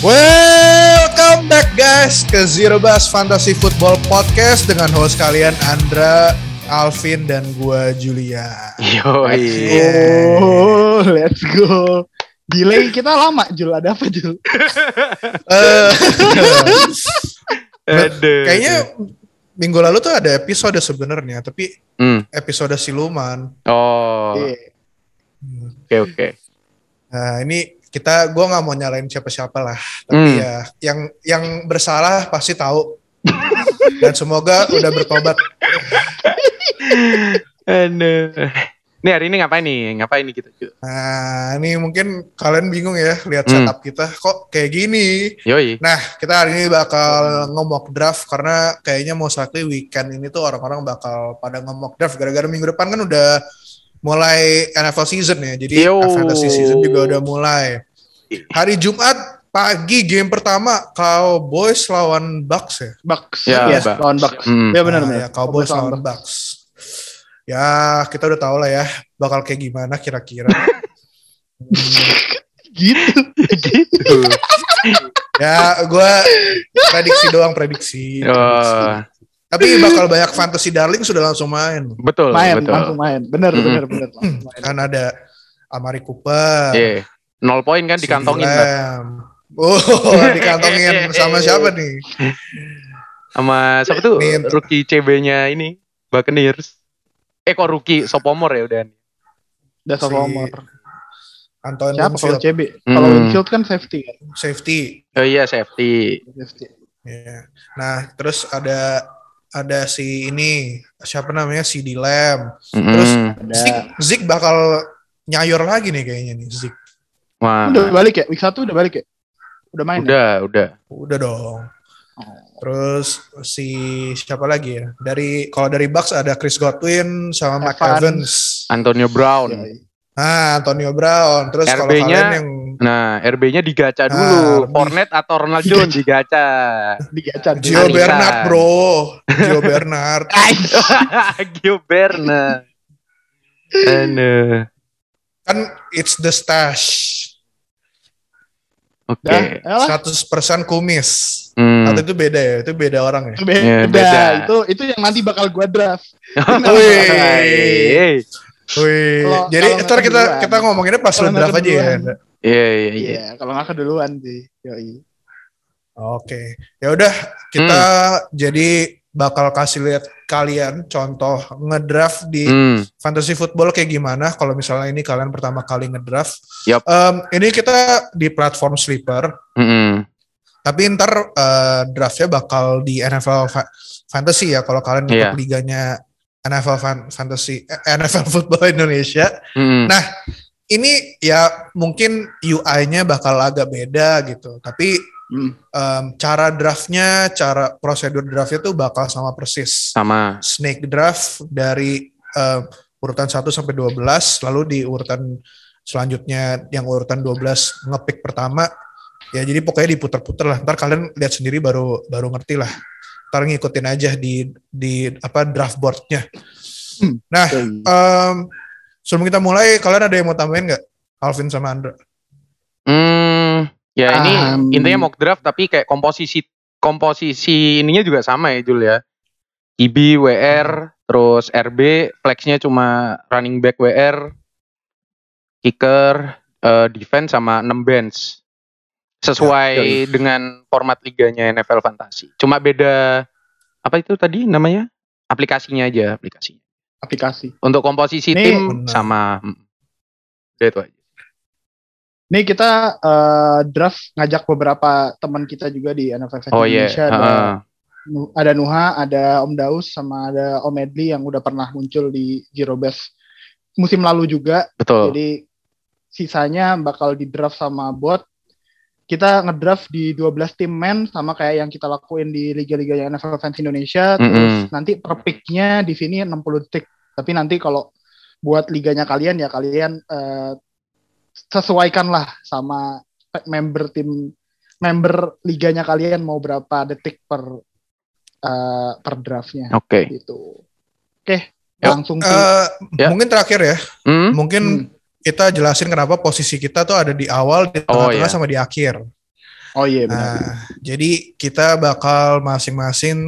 Welcome back guys ke Zero Bus Fantasy Football Podcast dengan host kalian Andra, Alvin dan gua Julia. Yoi. Oh, let's go. Delay kita lama, Jul. Ada apa, Jul? Eh, Aduh. kayaknya minggu lalu tuh ada episode sebenarnya, tapi Hmm. episode siluman. Oh, Iya. oke oke. Nah ini kita, gua nggak mau nyalain siapa-siapa lah, tapi Hmm. ya yang yang bersalah pasti tahu. dan semoga udah bertobat. Aduh. Nih hari ini ngapain nih? Ngapain nih kita? Nah ini mungkin kalian bingung ya lihat Hmm. setup kita kok kayak gini. Yoi. Nah, kita hari ini bakal nge-mock draft karena kayaknya mau likely weekend ini tuh orang-orang bakal pada nge-mock draft gara-gara minggu depan kan udah mulai NFL season ya. Jadi Yo. fantasy season juga udah mulai. Hari Jumat pagi game pertama Cowboys lawan Bucks ya. Bucks. Ya, Yes, Bucks. lawan Bucks. Hmm. Ya benar Nah, benar. ya, Cowboys lawan Bucks. Ya, kita udah tahu lah ya bakal kayak gimana kira-kira. Gitu. gitu. ya, gue prediksi doang prediksi. Oh, Tapi bakal banyak fantasy darling sudah langsung main. betul, main, betul. langsung main. Benar, Mm-mm. benar, benar. langsung main. kan ada Amari Cooper, Iya. Nol poin kan dikantongin. Oh, dikantongin sama siapa nih? sama siapa tuh? Nih, Rookie CB-nya ini Buccaneers. Eh kok rookie sophomore ya udah. Udah Si sophomore. Anton Siapa kalau Winfield, CB? Hmm. Kalau Winfield kan safety kan. safety. Oh iya safety. Safety. Iya. Nah, terus ada ada si ini siapa namanya si Lamb. Terus Mm-mm. Zik, Ada. Zik bakal nyayor lagi nih kayaknya nih Zik. Wah. Udah balik ya? Week 1 udah balik ya? Udah main ya? Udah, udah. Udah dong. Oh. Terus si siapa lagi ya? Dari kalau dari Bucks ada Chris Godwin sama Mike Evans. Evans. Antonio Brown. Ya, Ah, Antonio Brown. Terus kalau RB-nya kalian yang Nah, RB-nya digaca Ah, dulu. Fournette atau Ronald Jones digaca. digaca dulu. Gio. Bernard, bro. Gio Bernard. Gio Bernard. Aduh. kan it's the stash. Oke. Dah, elah. 100% kumis. Hmm. Atau itu beda ya? Itu beda orang ya? Beda. Ya, beda. Itu itu yang nanti bakal gua draft. Wih. Wih. Kalau- Jadi kalau ntar kita kita ngomonginnya pas lu draft aja ya. Iya, iya, iya. Iya, kalau nggak keduluan sih. Yoi. Oke. Ya udah kita jadi bakal kasih lihat kalian contoh ngedraft di Hmm. fantasy football kayak gimana kalau misalnya ini kalian pertama kali ngedraft. Yup. Em, ini kita di platform sleeper. Mm-mm. Tapi ntar eh, draftnya bakal di NFL fa- Fantasy ya kalau kalian ikut liganya NFL Fan- Fantasy eh, NFL Football Indonesia. Mm-mm. Nah, ini ya mungkin UI-nya bakal agak beda gitu. Tapi Hmm. em, cara draftnya, cara prosedur draftnya tuh bakal sama persis. Sama. Snake draft dari em, urutan 1 sampai 12, lalu di urutan selanjutnya yang urutan 12 ngepick pertama ya jadi pokoknya diputer-puter lah ntar kalian lihat sendiri baru baru ngerti lah ntar ngikutin aja di di apa draft boardnya Hmm. nah em, sebelum kita mulai kalian ada yang mau tambahin nggak Alvin sama Andra Hmm. Ya ini Um, intinya mock draft tapi kayak komposisi komposisi ininya juga sama ya Jul ya. IB, WR, terus RB, flexnya cuma running back WR, kicker, eh, defense sama 6 bench. Sesuai Ya, dengan format liganya NFL Fantasy. Cuma beda apa itu tadi namanya? Aplikasinya aja, aplikasinya. aplikasi. Untuk komposisi Nih, tim benar. sama hmm. Udah itu aja. Nih kita eh, draft ngajak beberapa teman kita juga di NFL Fest Oh iya. Indonesia. Ada, heeh. Nu- ada Nuha, ada Om Daus, sama ada Om Edli yang udah pernah muncul di Zero Best musim lalu juga. Betul. Jadi sisanya bakal di draft sama bot. Kita ngedraft di 12 tim men sama kayak yang kita lakuin di liga-liga yang NFL Fans Indonesia. Terus nanti per picknya di sini 60 detik. Tapi nanti kalau buat liganya kalian ya kalian eh, sesuaikan lah sama member tim member liganya kalian mau berapa detik per eh, per draftnya Oke. gitu. Oke, Yuk. langsung ke Eh, Ya. mungkin terakhir ya Hmm? mungkin Hmm. Kita jelasin kenapa posisi kita tuh ada di awal, di Oh, tengah-tengah iya. sama di akhir. Oh iya benar. Nah, jadi kita bakal masing-masing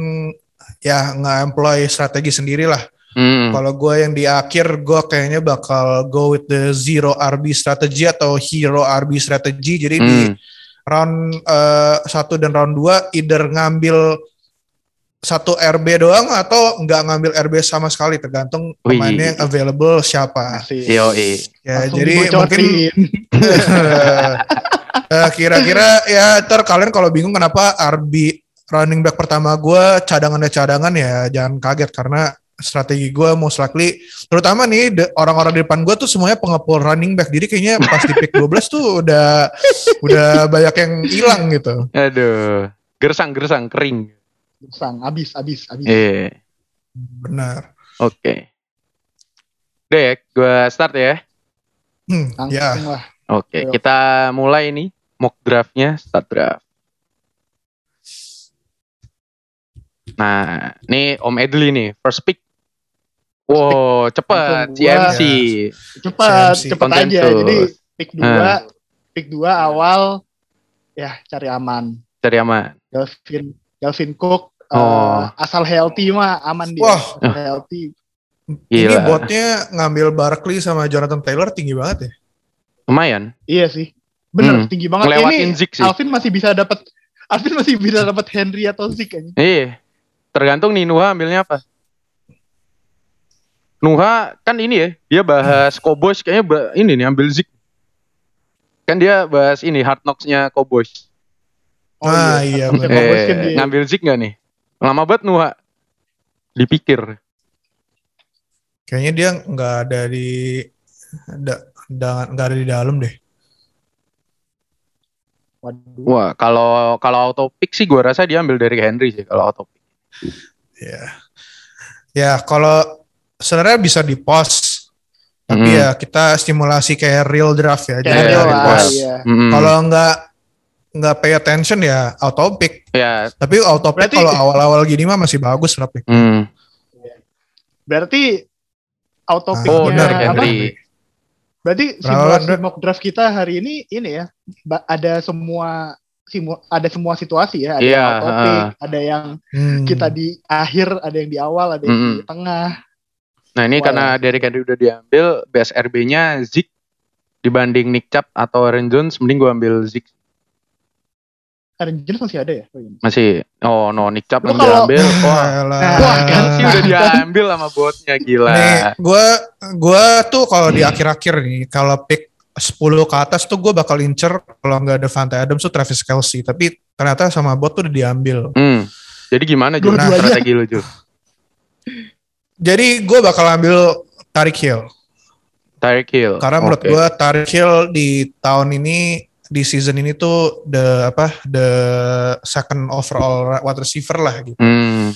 ya nge-employ strategi sendiri lah. Hmm. Kalau gue yang di akhir, gue kayaknya bakal go with the zero RB strategy atau hero RB strategy. Jadi di Hmm. round eh, satu dan round 2 either ngambil satu RB doang atau nggak ngambil RB sama sekali tergantung pemainnya yang available siapa. Yoi. Ya Langsung jadi mungkin eh, kira-kira ya ntar kalian kalau bingung kenapa RB running back pertama gue cadangannya cadangan ya jangan kaget karena strategi gue most likely terutama nih de- orang-orang di depan gue tuh semuanya pengepul running back jadi kayaknya pas di pick 12 tuh udah udah banyak yang hilang gitu. Aduh. Gersang-gersang kering. Sang, abis, abis, abis. Iya. Benar. Oke. Dek, gua start ya. Hmm, Langsung ya. lah. Oke, Ayo. kita mulai nih mock draftnya, start draft. Nah, ini Om Edli nih, first pick. Wow, gua. CMC. Cepat, CMC. cepat aja. Jadi pick dua, Ah. pick dua awal, ya cari aman. Cari aman. Delvin, Delvin Cook, eh, Oh. asal healthy mah aman dia. Wah. Healthy. Ini Gila. botnya ngambil Barkley sama Jonathan Taylor tinggi banget ya. Lumayan. Iya sih. Bener, Hmm. tinggi banget. Ngelewatin Ini Zeke sih. Alvin masih bisa dapat Alvin masih bisa dapat Henry atau Zeke kayaknya. Iya. Tergantung nih Nuha ambilnya apa. Nuha kan ini ya, dia bahas Cowboys kayaknya ba- ini nih ambil Zik. Kan dia bahas ini Hard Knocks-nya Cowboys. Oh, Ah, iya, bener. bagus kan Eh, dia. ngambil Zik nggak nih? Lama banget Nuha. Dipikir. Kayaknya dia nggak ada di nggak ada di dalam deh. Waduh. Wah, kalau kalau auto pick sih gua rasa dia ambil dari Henry sih kalau auto pick. Ya, ya kalau sebenarnya bisa di pause, tapi Hmm. ya kita stimulasi kayak real draft ya. Iya, di pause. iya. Mm-mm. Kalau nggak nggak pay attention ya auto pick. ya, Tapi auto pick Berarti- kalau awal-awal gini mah masih bagus lah pick. hmm. Berarti auto Ah, picknya Oh, benar, dari apa? Henry. Berarti simulasi mock draft kita hari ini ini ya ada semua simu, ada semua situasi ya, ada Iya, yang auto pick, ah. ada yang Hmm. kita di akhir, ada yang di awal, ada yang di Mm-mm. tengah. Nah ini Wah. karena Derrick Henry udah diambil, base RB-nya Zik dibanding Nick Chubb atau Aaron Jones, mending gua ambil Zik Aaron Jones masih ada ya? Oh, iya. masih. Oh no, Nick Chubb yang kalau- diambil. Wah, kan sih udah Nah. diambil sama botnya gila. Nih, gue gua tuh kalau di akhir-akhir nih, kalau pick 10 ke atas tuh gue bakal incer kalau nggak ada Devante Adams tuh Travis Kelsey. Tapi ternyata sama bot tuh udah diambil. Hmm. Jadi gimana Jul? Dua-duanya. Strategi lu Jul? Jadi gue bakal ambil Tarik Hill. Tyreek Hill. Karena menurut gue Tarik Hill di tahun ini di season ini tuh the apa the second overall wide receiver lah gitu. Hmm.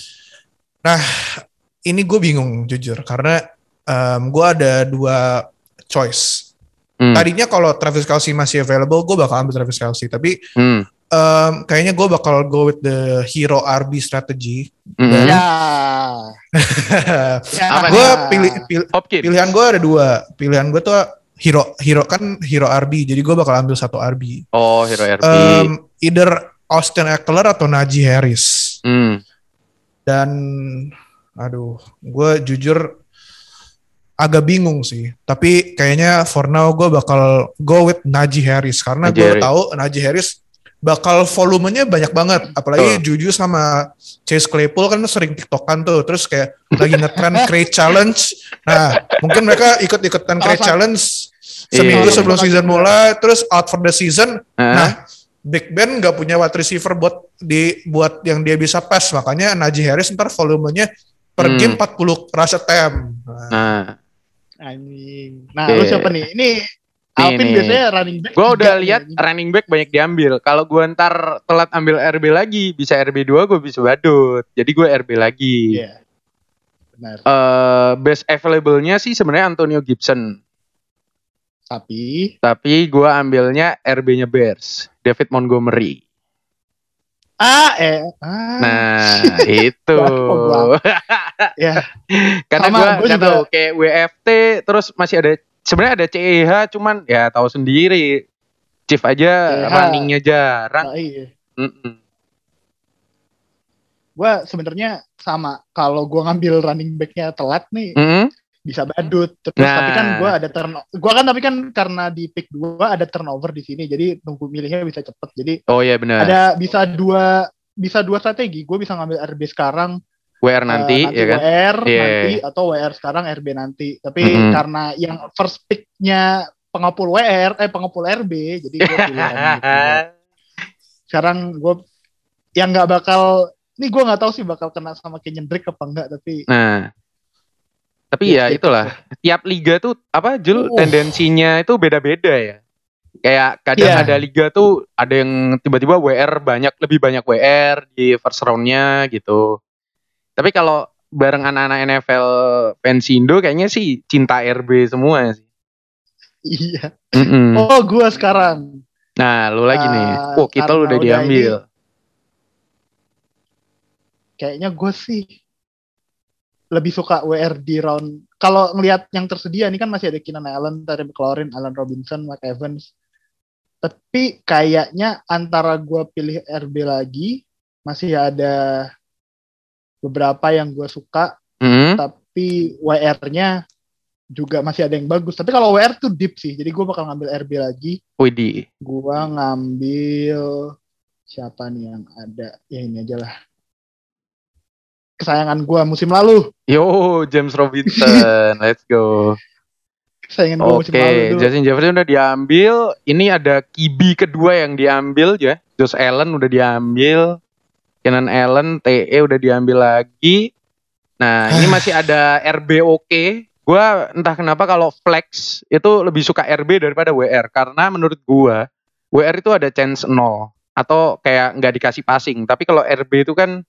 Ini gue bingung jujur karena em, gue ada dua choice. Hmm. Tadinya kalau Travis Kelsey masih available, gue bakal ambil Travis Kelsey. Tapi Hmm. em, kayaknya gue bakal go with the hero RB strategy. Hmm. Ya. ya. Gue pilih, pil- Hopkins. pilihan gue ada dua. Pilihan gue tuh hero hero kan hero RB. Jadi gue bakal ambil satu RB. Oh, Hero RB. Em, either Austin Eckler atau Najee Harris. hmm. Dan aduh, gue jujur agak bingung sih. Tapi kayaknya for now gue bakal go with Najee Harris karena gue tahu Najee Harris bakal volumenya banyak banget. Apalagi Juju sama Chase Claypool kan sering tiktokan tuh. Terus kayak lagi ngetrend Crate Challenge. Nah, mungkin mereka ikut-ikutan Crate Salah- Challenge seminggu Iya. sebelum season mulai. Terus out for the season. Nah, Big Ben nggak punya wide receiver buat di buat yang dia bisa pass, makanya Najee Harris ntar volumenya per Hmm. game 40 rush attempt. Nah, Nah, Anjing. Nah, lu Oke. siapa nih? Ini Alvin nih. biasanya running back. Gua tiga udah lihat running back banyak diambil. Kalau gua ntar telat ambil RB lagi, bisa RB 2 gua bisa badut. Jadi gua RB lagi. Iya. Benar. Eh, best available-nya sih sebenarnya Antonio Gibson. Tapi Tapi gua ambilnya RB-nya Bears, David Montgomery. ah eh ah Nah, itu. Oh, ya Karena gua nggak tahu kayak WFT terus masih ada sebenarnya ada CEH cuman ya tahu sendiri Chief aja Ya. runningnya jarang. Nah, iya. Mm-mm. Gue sebenarnya sama. Kalau gue ngambil running backnya telat nih, Mm-mm. bisa badut. Terus Nah. tapi kan gue ada turn, gue kan tapi kan karena di pick dua ada turnover di sini, jadi nunggu milihnya bisa cepet. Jadi Oh iya benar. ada bisa dua bisa dua strategi. Gue bisa ngambil RB sekarang, WR nanti, eh, ya kan? WR Iya. nanti atau WR sekarang RB nanti. Tapi Mm-mm. karena yang first picknya pengepul WR, eh pengepul RB, jadi gue pilih. Sekarang gue yang nggak bakal, ini gue nggak tahu sih bakal kena sama Kenyon Drake apa enggak, tapi Nah. Tapi Iya, ya iya. itulah, tiap liga tuh apa Jul Uh. tendensinya itu beda-beda ya. Kayak kadang Iya. ada liga tuh ada yang tiba-tiba WR banyak lebih banyak WR di first roundnya gitu. Tapi kalau bareng anak-anak NFL Pensindo kayaknya sih cinta RB semua sih. iya. Mm-mm. Oh, gue sekarang. Nah, lu lagi nih. Ah, Oh, kita lu udah udah diambil. Kayaknya gue sih lebih suka WR di round. Kalau ngelihat yang tersedia ini kan masih ada Keenan Allen, Terry McLaurin, Allen Robinson, Mike Evans. Tapi kayaknya antara gue pilih RB lagi, masih ada beberapa yang gue suka, Mm. tapi WR-nya juga masih ada yang bagus. Tapi kalau WR tuh deep sih, jadi gue bakal ngambil RB lagi. Widih. Gua ngambil siapa nih yang ada? Ya ini aja lah. Kesayangan gua musim lalu. Yo, James Robinson. Let's go. Kesayangan gua musim Oke, lalu dulu. Justin Jefferson udah diambil. Ini ada Kibi kedua yang diambil ya. Josh Allen udah diambil. Kenan Allen, TE udah diambil lagi. Nah, ini masih ada RB oke. Gua entah kenapa kalau flex itu lebih suka RB daripada WR karena menurut gua WR itu ada chance nol atau kayak nggak dikasih passing. Tapi kalau RB itu kan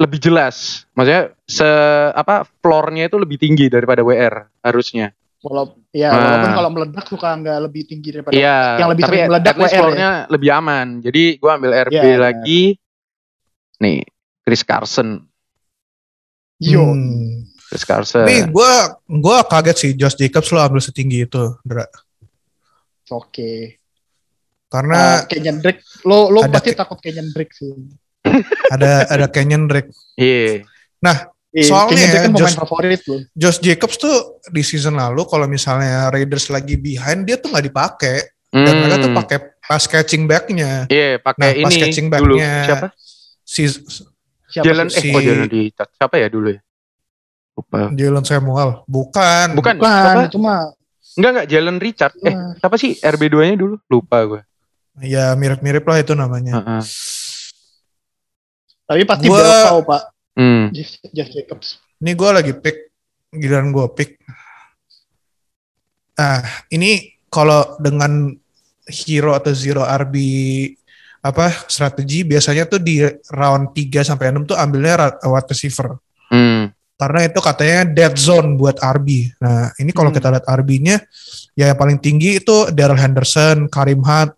lebih jelas. Maksudnya se apa floornya itu lebih tinggi daripada WR harusnya. Walau, ya, Nah. walaupun kalau meledak suka nggak lebih tinggi daripada Iya, yang lebih tapi sering meledak least WR ya. floor-nya lebih aman. Jadi gua ambil RB Iya. lagi. Nih, Chris Carson. Yo. Hmm. Chris Carson. Tapi gue gue kaget sih Josh Jacobs lo ambil setinggi itu, Dra. Oke. Karena Nah, Kenyon Drake, lo lo ada pasti ke- takut Kenyon Drake sih. ada ada Kenyon Drake. Iya. Eh, Soalnya Kenyon Drake ya, kan Josh- favorit lo. Josh Jacobs tuh di season lalu kalau misalnya Raiders lagi behind dia tuh nggak dipakai dan Hmm. mereka tuh pakai pass catching backnya. Iya, pakai Nah, pas ini catching dulu. back-nya Siapa? Si Siapa Jalan sih? eh si- kok jalan di siapa ya dulu ya? Lupa. Jalen Samuel, bukan. Bukan, Bukan, cuma Enggak enggak Jalen Richard. Eh, siapa sih RB2-nya dulu? Lupa gue. Ya mirip-mirip lah itu namanya. Heeh. tapi pasti Gua- Belkau, Pak. Hmm. Jacobs. Ini gue lagi pick, giliran gue pick. Nah, ini kalau dengan hero atau zero RB apa strategi biasanya tuh di round 3 sampai 6 tuh ambilnya wide receiver. Hmm. Karena itu katanya dead zone buat RB. Nah, ini kalau Hmm. kita lihat RB-nya ya yang paling tinggi itu Daryl Henderson, Karim Hunt.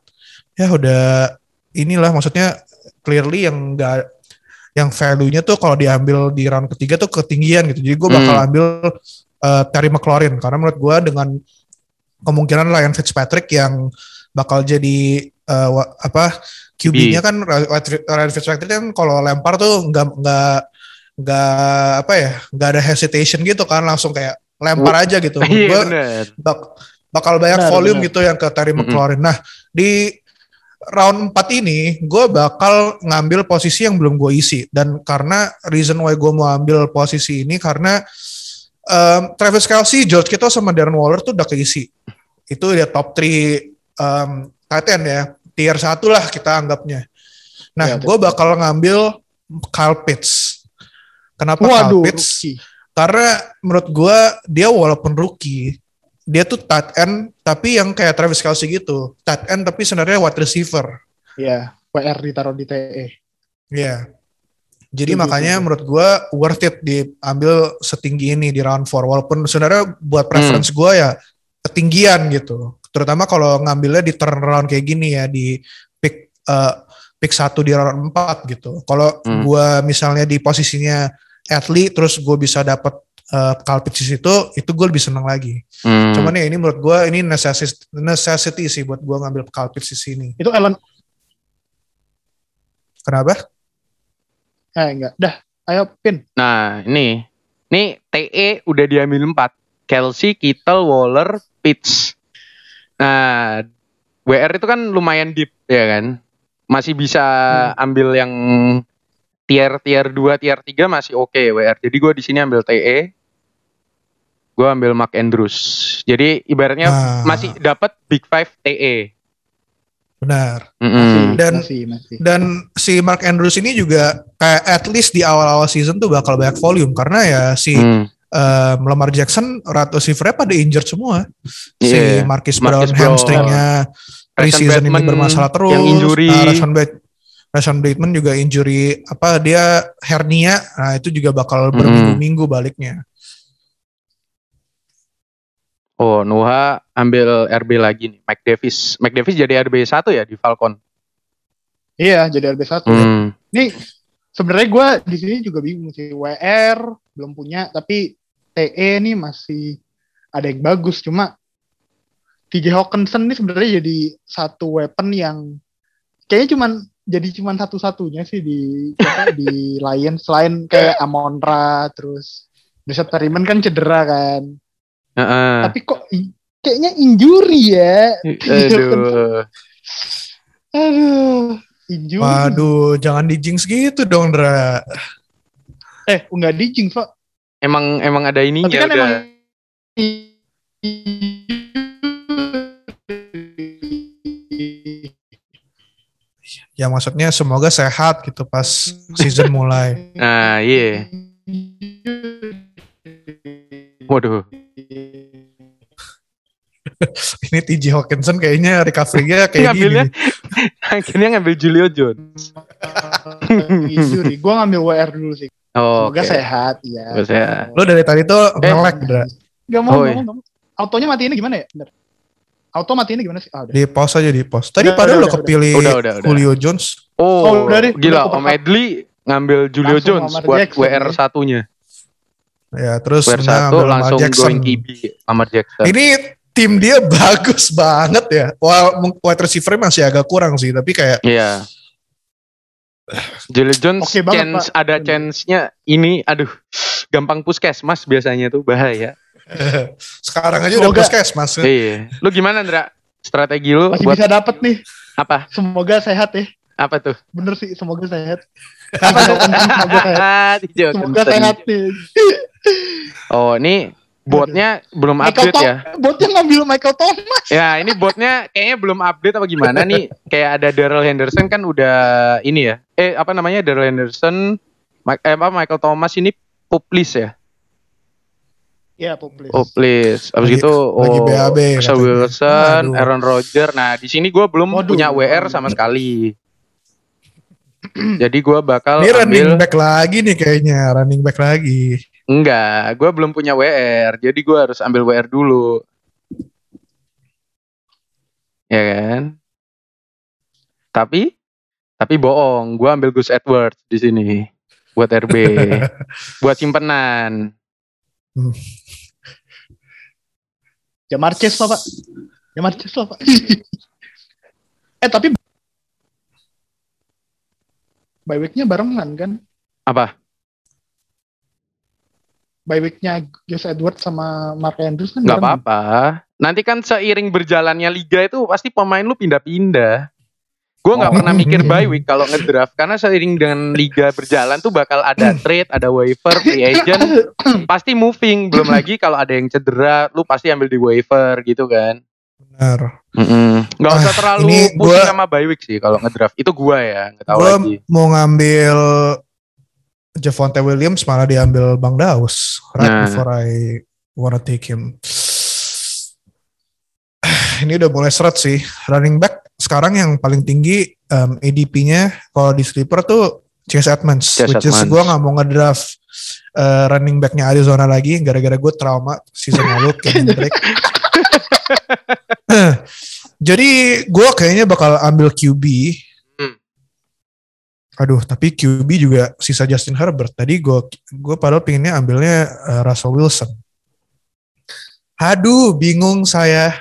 Ya udah inilah maksudnya clearly yang enggak yang value-nya tuh kalau diambil di round ketiga tuh ketinggian gitu. Jadi gue bakal Hmm. ambil uh, Terry McLaurin karena menurut gue dengan kemungkinan Ryan Fitzpatrick yang bakal jadi uh, apa QB-nya kan Ryan Fitzpatrick kan kalau lempar tuh nggak nggak nggak apa ya nggak ada hesitation gitu kan langsung kayak lempar aja gitu. Iya bak- bakal banyak Benar, volume benar. gitu yang ke Terry. McLaurin. Nah di round 4 ini gue bakal ngambil posisi yang belum gue isi dan karena reason why gue mau ambil posisi ini karena um, Travis Kelsey, George Kittle sama Darren Waller tuh udah keisi. Itu dia top 3 um, tight end ya. Tier 1 lah kita anggapnya. Nah, Ya, gue bakal ngambil Kyle Pitts. Kenapa Waduh, Kyle Pitts? rookie. Karena menurut gue dia walaupun rookie, dia tuh tight end tapi yang kayak Travis Kelsey gitu. Tight end tapi sebenarnya wide receiver. Iya, WR ditaruh di. TE. Iya. Jadi Setuju, makanya menurut gue worth it diambil setinggi ini di round 4 walaupun sebenarnya buat preference Hmm. gue ya ketinggian gitu. Terutama kalau ngambilnya di turnaround kayak gini ya di pick eh, pick satu di round 4 gitu. Kalau Hmm. gue misalnya di posisinya athlete terus gue bisa dapat uh, Pitts itu itu gue lebih seneng lagi. Hmm. Cuman ya ini menurut gue ini necessity, necessity sih buat gue ngambil Kyle Pitts di sini. Itu Allen Kenapa? eh enggak. Dah, ayo pin. Nah, ini. Nih TE udah diambil 4. Kelsey, Kittle, Waller, Pitts. Nah, WR itu kan lumayan deep ya kan. Masih bisa ambil yang tier tier 2, tier 3 masih oke WR. Jadi gue di sini ambil TE. Gue ambil Mark Andrews. Jadi ibaratnya Ah. masih dapat Big Five TE. Benar. Mm-mm. Dan- masih, masih. Dan si Mark Andrews ini juga kayak at least di awal-awal season tuh bakal banyak volume karena ya si Hmm. Um, Lamar Jackson rata receivernya pada injured semua. Si Iya. Marquis Brown Marquis Brown. hamstringnya Rashan preseason ini Bateman bermasalah terus. yang injury. Nah, Rashan Bat- Rashan Bateman juga injury apa dia hernia. Nah, itu juga bakal Hmm. berminggu-minggu baliknya. Oh, Nuha ambil RB lagi nih, Mike Davis. Mike Davis jadi RB 1 ya di Falcon. Iya, jadi RB1. Hmm. Nih, sebenarnya gue di sini juga bingung sih. WR belum punya, tapi TE nih masih ada yang bagus. Cuma TJ Hawkinson nih sebenarnya jadi satu weapon yang kayaknya cuman jadi cuman satu-satunya sih di apa, di Lions selain kayak Amonra terus Richard Perryman kan cedera kan. Heeh. Tapi kok kayaknya injury ya. Aduh. Aduh, injury. Waduh, jangan di jinx gitu dong, Dra. Eh, enggak di jinx, Pak. Emang emang ada ininya Tapi kan udah. emang Ya maksudnya semoga sehat gitu pas season mulai. Nah, iya. Waduh. Ini TJ Hawkinson kayaknya recovery-nya kayak Ngambilnya gini. akhirnya ngambil Julio Jones. injury. Gua ngambil WR dulu sih. Oh, Semoga oke. sehat ya. Semoga sehat. Lo dari tadi tuh Eh. nge-lag, Dra. Gak mau, Oh, gak iya. mau, gak mau. Autonya matiinnya gimana ya? Bentar. Auto matiinnya gimana sih? Ah, udah. Di pause aja di pause. Tadi Udah, padahal udah, lo udah, kepilih Udah, udah, udah. Julio Jones. Oh, Oh, udah deh. gila Udah, Om Edli ngambil Julio Langsung Jones buat Jackson, WR ya. satunya. Ya, terus WR nah, satu ambil Lamar langsung Jackson. going QB Lamar Jackson. Ini tim dia bagus banget ya. Wah, wide receiver masih agak kurang sih, tapi kayak Iya. Julio Jones Oke banget, chance Pak. ada chance-nya ini aduh gampang puskesmas biasanya tuh bahaya. sekarang aja udah Semoga- puskesmas. Iya. Lu gimana, Ndra? Strategi lu Masih buat bisa dapet nih. apa? Semoga sehat ya. Apa tuh? Bener sih, semoga sehat. Apa semoga sehat. Semoga sehat nih. Oh, ini botnya belum Michael update Tom- ya. Botnya ngambil Michael Thomas. Ya, ini botnya kayaknya belum update apa gimana nih? Kayak ada Daryl Henderson kan udah ini ya. Eh, apa namanya? Daryl Henderson, Ma- eh, apa Michael Thomas ini publis ya? Poplis. Oh please. Abis Lagi- itu lagi oh BAB Russell. Wilson, Aduh. Aaron Rodgers. Nah di sini gue belum Waduh. punya WR sama sekali. Jadi gue bakal Ini running ambil back lagi nih kayaknya, running back lagi. Enggak. Gue belum punya WR. Jadi gue harus ambil WR dulu. Ya kan? Tapi tapi bohong. Gue ambil Gus Edwards di sini buat RB, buat simpenan. Jamar Chase lah, Pak. Jamar Chase lah, Pak. eh, tapi bye week-nya barengan kan? Apa? Bye week-nya Gus Edwards sama Mark Andrews kan nggak barengan. apa-apa. Nanti kan seiring berjalannya liga itu pasti pemain lu pindah-pindah. Gue nggak Oh. pernah mikir bye week kalau ngedraft karena seiring dengan liga berjalan tuh bakal ada trade, ada waiver, free agent, pasti moving. Belum lagi kalau ada yang cedera, lu pasti ambil di waiver gitu kan. Benar. Nggak usah Ah, terlalu ini pusing gua- sama bye week sih kalau ngedraft. Itu gua ya, nggak tahu Gue lagi. mau ngambil Javonte Williams malah diambil Bang Daus right Nah. before I wanna take him. Ini udah mulai seret sih. Running back sekarang yang paling tinggi um, ADP-nya kalau di sleeper tuh Chase Edmonds, Chase which is Edmonds. gue nggak mau ngedraft uh, running backnya Arizona lagi gara-gara gue trauma season lalu Kenyon Drake. Jadi gue kayaknya bakal ambil QB. Aduh, tapi QB juga sisa Justin Herbert. Tadi gue gue padahal pinginnya ambilnya uh, Russell Wilson. Aduh, bingung saya.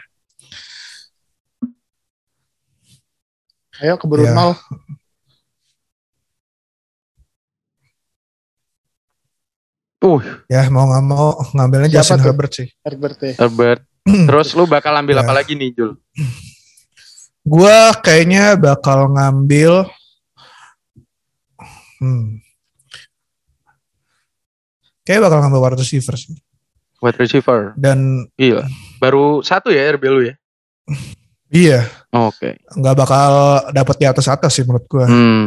Ayo keburu Ya. nol. Uh, Ya mau nggak mau ngambilnya Siapa Justin tuh? Herbert sih. Herbert ya. Herbert. Terus lu bakal ambil Ya. apa lagi nih, Jul? Gue kayaknya bakal ngambil. Hmm. Kayak bakal ngambil wide receiver sih. Wide receiver. Dan Gila. Baru satu ya RB lu ya? iya, Oke. nggak bakal dapat di atas atas sih menurut gue. Hmm.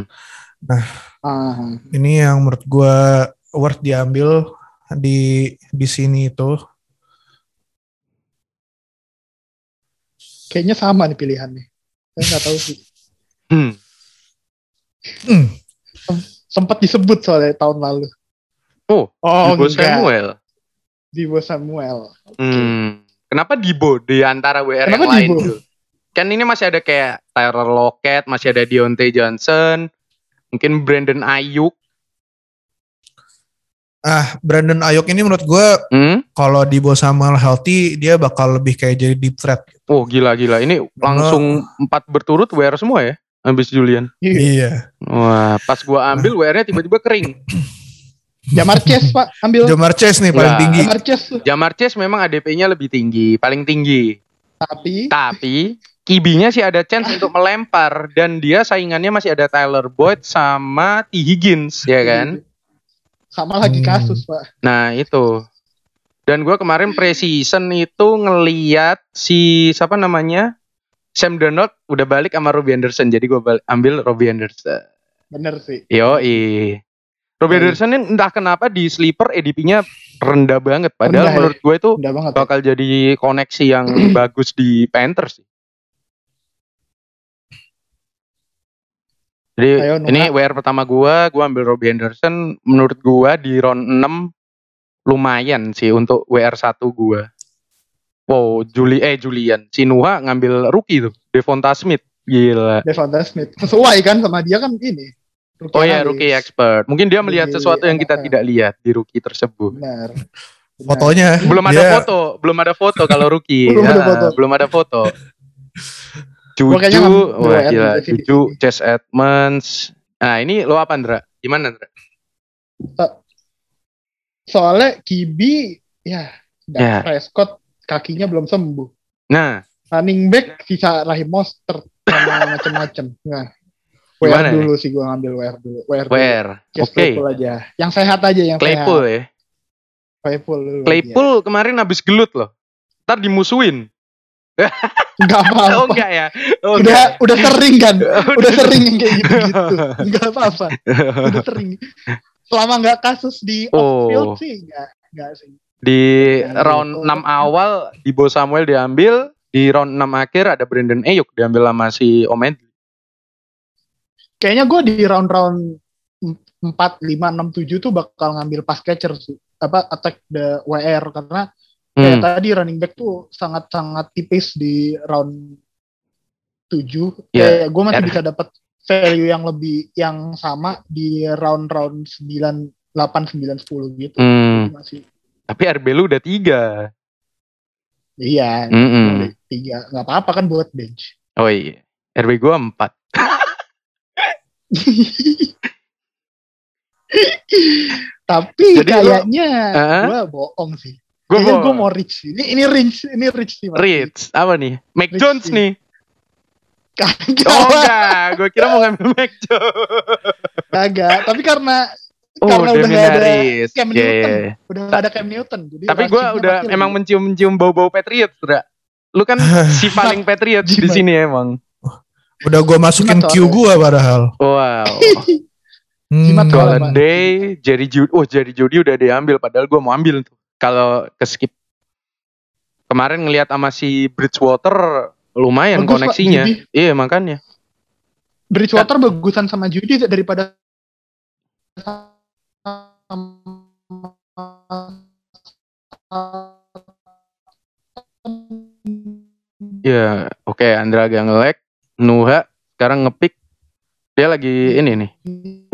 Ah, Ini yang menurut gue worth diambil di di sini itu. kayaknya sama nih pilihannya. Saya nggak tahu sih. Hmm. Hmm. Sempat disebut soalnya tahun lalu. Oh, Oh, Dibo enggak. Samuel. Dibo Samuel. Hmm. Kenapa Dibo di antara WR Kenapa yang lain? Dibo? Jul? Kan ini masih ada kayak Tyler Lockett, masih ada Deontay Johnson, mungkin Brandon Ayuk. Ah, Brandon Ayuk ini menurut gue Hmm? kalau di Samuel healthy dia bakal lebih kayak jadi deep threat. Oh gila gila, ini langsung empat berturut WR semua ya, habis Julian. Iya. Iya. Wah, pas gua ambil WR-nya tiba-tiba kering. Jamar Chase Pak, ambil Jamar Chase nih paling Nah. tinggi. Jamar Chase. Jamar Chase memang ADP-nya lebih tinggi, paling tinggi. Tapi Tapi Kibinya sih ada chance untuk melempar dan dia saingannya masih ada Tyler Boyd sama T Higgins ya kan. sama lagi Hmm. kasus Pak. Nah itu. Dan gue kemarin preseason itu ngeliat si siapa namanya Sam Darnold udah balik sama Robbie Anderson jadi gue ambil Robbie Anderson. Bener sih. Yo Robbie Iya. Anderson ini entah kenapa di sleeper ADP-nya rendah banget. Padahal Rendah ya. menurut gue itu banget. bakal jadi koneksi yang bagus di Panthers sih. Jadi Ayo, ini WR pertama gua, gua ambil Robbie Anderson. Menurut gua di round 6 lumayan sih untuk WR 1 gua. Wow, Juli eh Julian. Si Nuha ngambil rookie tuh, Devonta Smith. Gila. Devonta Smith. Sesuai kan sama dia kan ini. Rookie Oh ya, rookie expert. Mungkin dia melihat Di sesuatu yang kita NFL. tidak lihat di rookie tersebut. Benar. Benar. Fotonya Belum ada dia- foto, belum ada foto kalau rookie. Belum ada Ah, foto. Belum ada foto. Juju, ngambil wah gila, Juju, sini. Chase Edmonds. Nah ini lo apa Andra? Gimana Andra? Soalnya Kibi ya Dak Ya. Prescott kakinya belum sembuh. Nah, Running back sisa Rahim Mostert sama macem-macem. Nah, WR Gimana dulu sih gua ngambil WR dulu. WR. Chase Oke. Claypool aja. Yang sehat aja yang Claypool sehat. ya. Claypool dulu. Claypool kemarin habis gelut loh. Ntar dimusuhin. Enggak apa-apa. Oh enggak ya? Oh, udah enggak. udah sering kan udah sering yang kayak gitu-gitu nggak apa-apa udah sering selama nggak kasus di Oh. outfield sih nggak nggak sih Di Yang round gitu. 6 awal Dibo Samuel diambil, di round 6 akhir ada Brandon Ayuk diambil sama si Omed. kayaknya gue di round-round empat lima enam tujuh tuh bakal ngambil pass catcher sih apa attack the WR karena kayak Hmm. tadi running back tuh sangat-sangat tipis di round 7 Iya. kayak gue masih R. bisa dapat value yang lebih yang sama di round-round 9 8 9 10 gitu Hmm. masih Tapi RB lu udah tiga. Iya, Mm-mm. tiga nggak apa-apa kan buat bench. Oh iya. RB gua 4. Tapi Jadi lo- kayaknya Hah? gua bohong sih. Gua Kayaknya mau gua mau rich sih. Ini ini rich, ini rich sih. Rich. Apa nih? Mac Rich Jones sih. nih. Kagak, Oh enggak, gue kira mau ngambil Mac Jones. kagak. Tapi karena Oh, Karena udah nggak ada. Cam Iya, Newton. iya, iya. udah nggak ada Cam Newton. Jadi Tapi gue udah pasti emang lebih- mencium-mencium bau-bau Patriot, Dra. Lu kan si paling Patriot di sini emang. Udah gue masukin Jimat Q gue padahal. Wow. Hmm. Golladay, Jerry Judy. Oh, Jerry Judy udah diambil padahal gue mau ambil tuh. Kalau ke skip. Kemarin ngelihat sama si Bridgewater lumayan Bagus, Pak, koneksinya. Judy. Iya, makanya. Bridgewater bagusan sama Judy daripada Ya, oke Andra agak nge-lag. Nuha sekarang ngepick Dia lagi ini nih.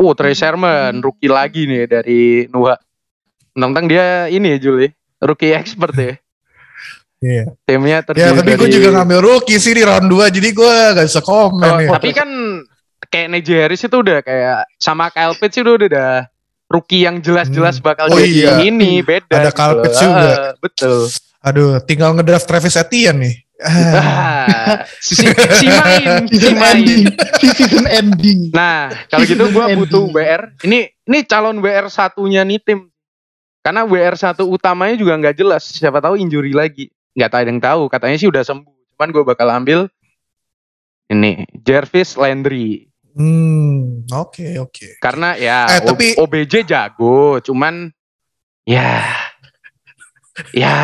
Oh, Trey Sherman, rookie lagi nih dari Nuha. Tentang dia ini ya Jul ya, rookie expert ya. Iya. Timnya terdiri Ya tapi gue dari- juga ngambil rookie sih di round 2 jadi gue gak bisa komen Oh, ya. tapi kan kayak Najee Harris itu udah kayak sama Kyle Pitts itu udah, udah rookie yang jelas-jelas Hmm. bakal Oh jadi iya. ini beda. Ada loh. Pitts juga. Ah, betul. Aduh tinggal ngedraft Travis Etienne nih. Ah, si, si main, si main. ending, si season ending. Nah, kalau gitu gue Ending. butuh WR. Ini ini calon WR satunya nih tim. Karena WR satu utamanya juga nggak jelas. Siapa tahu injury lagi. Nggak tahu ada yang tahu. Katanya sih udah sembuh. Cuman gue bakal ambil ini Jervis Landry. Hmm, oke oke. Karena ya Eh, O- tapi- OBJ jago. Cuman ya ya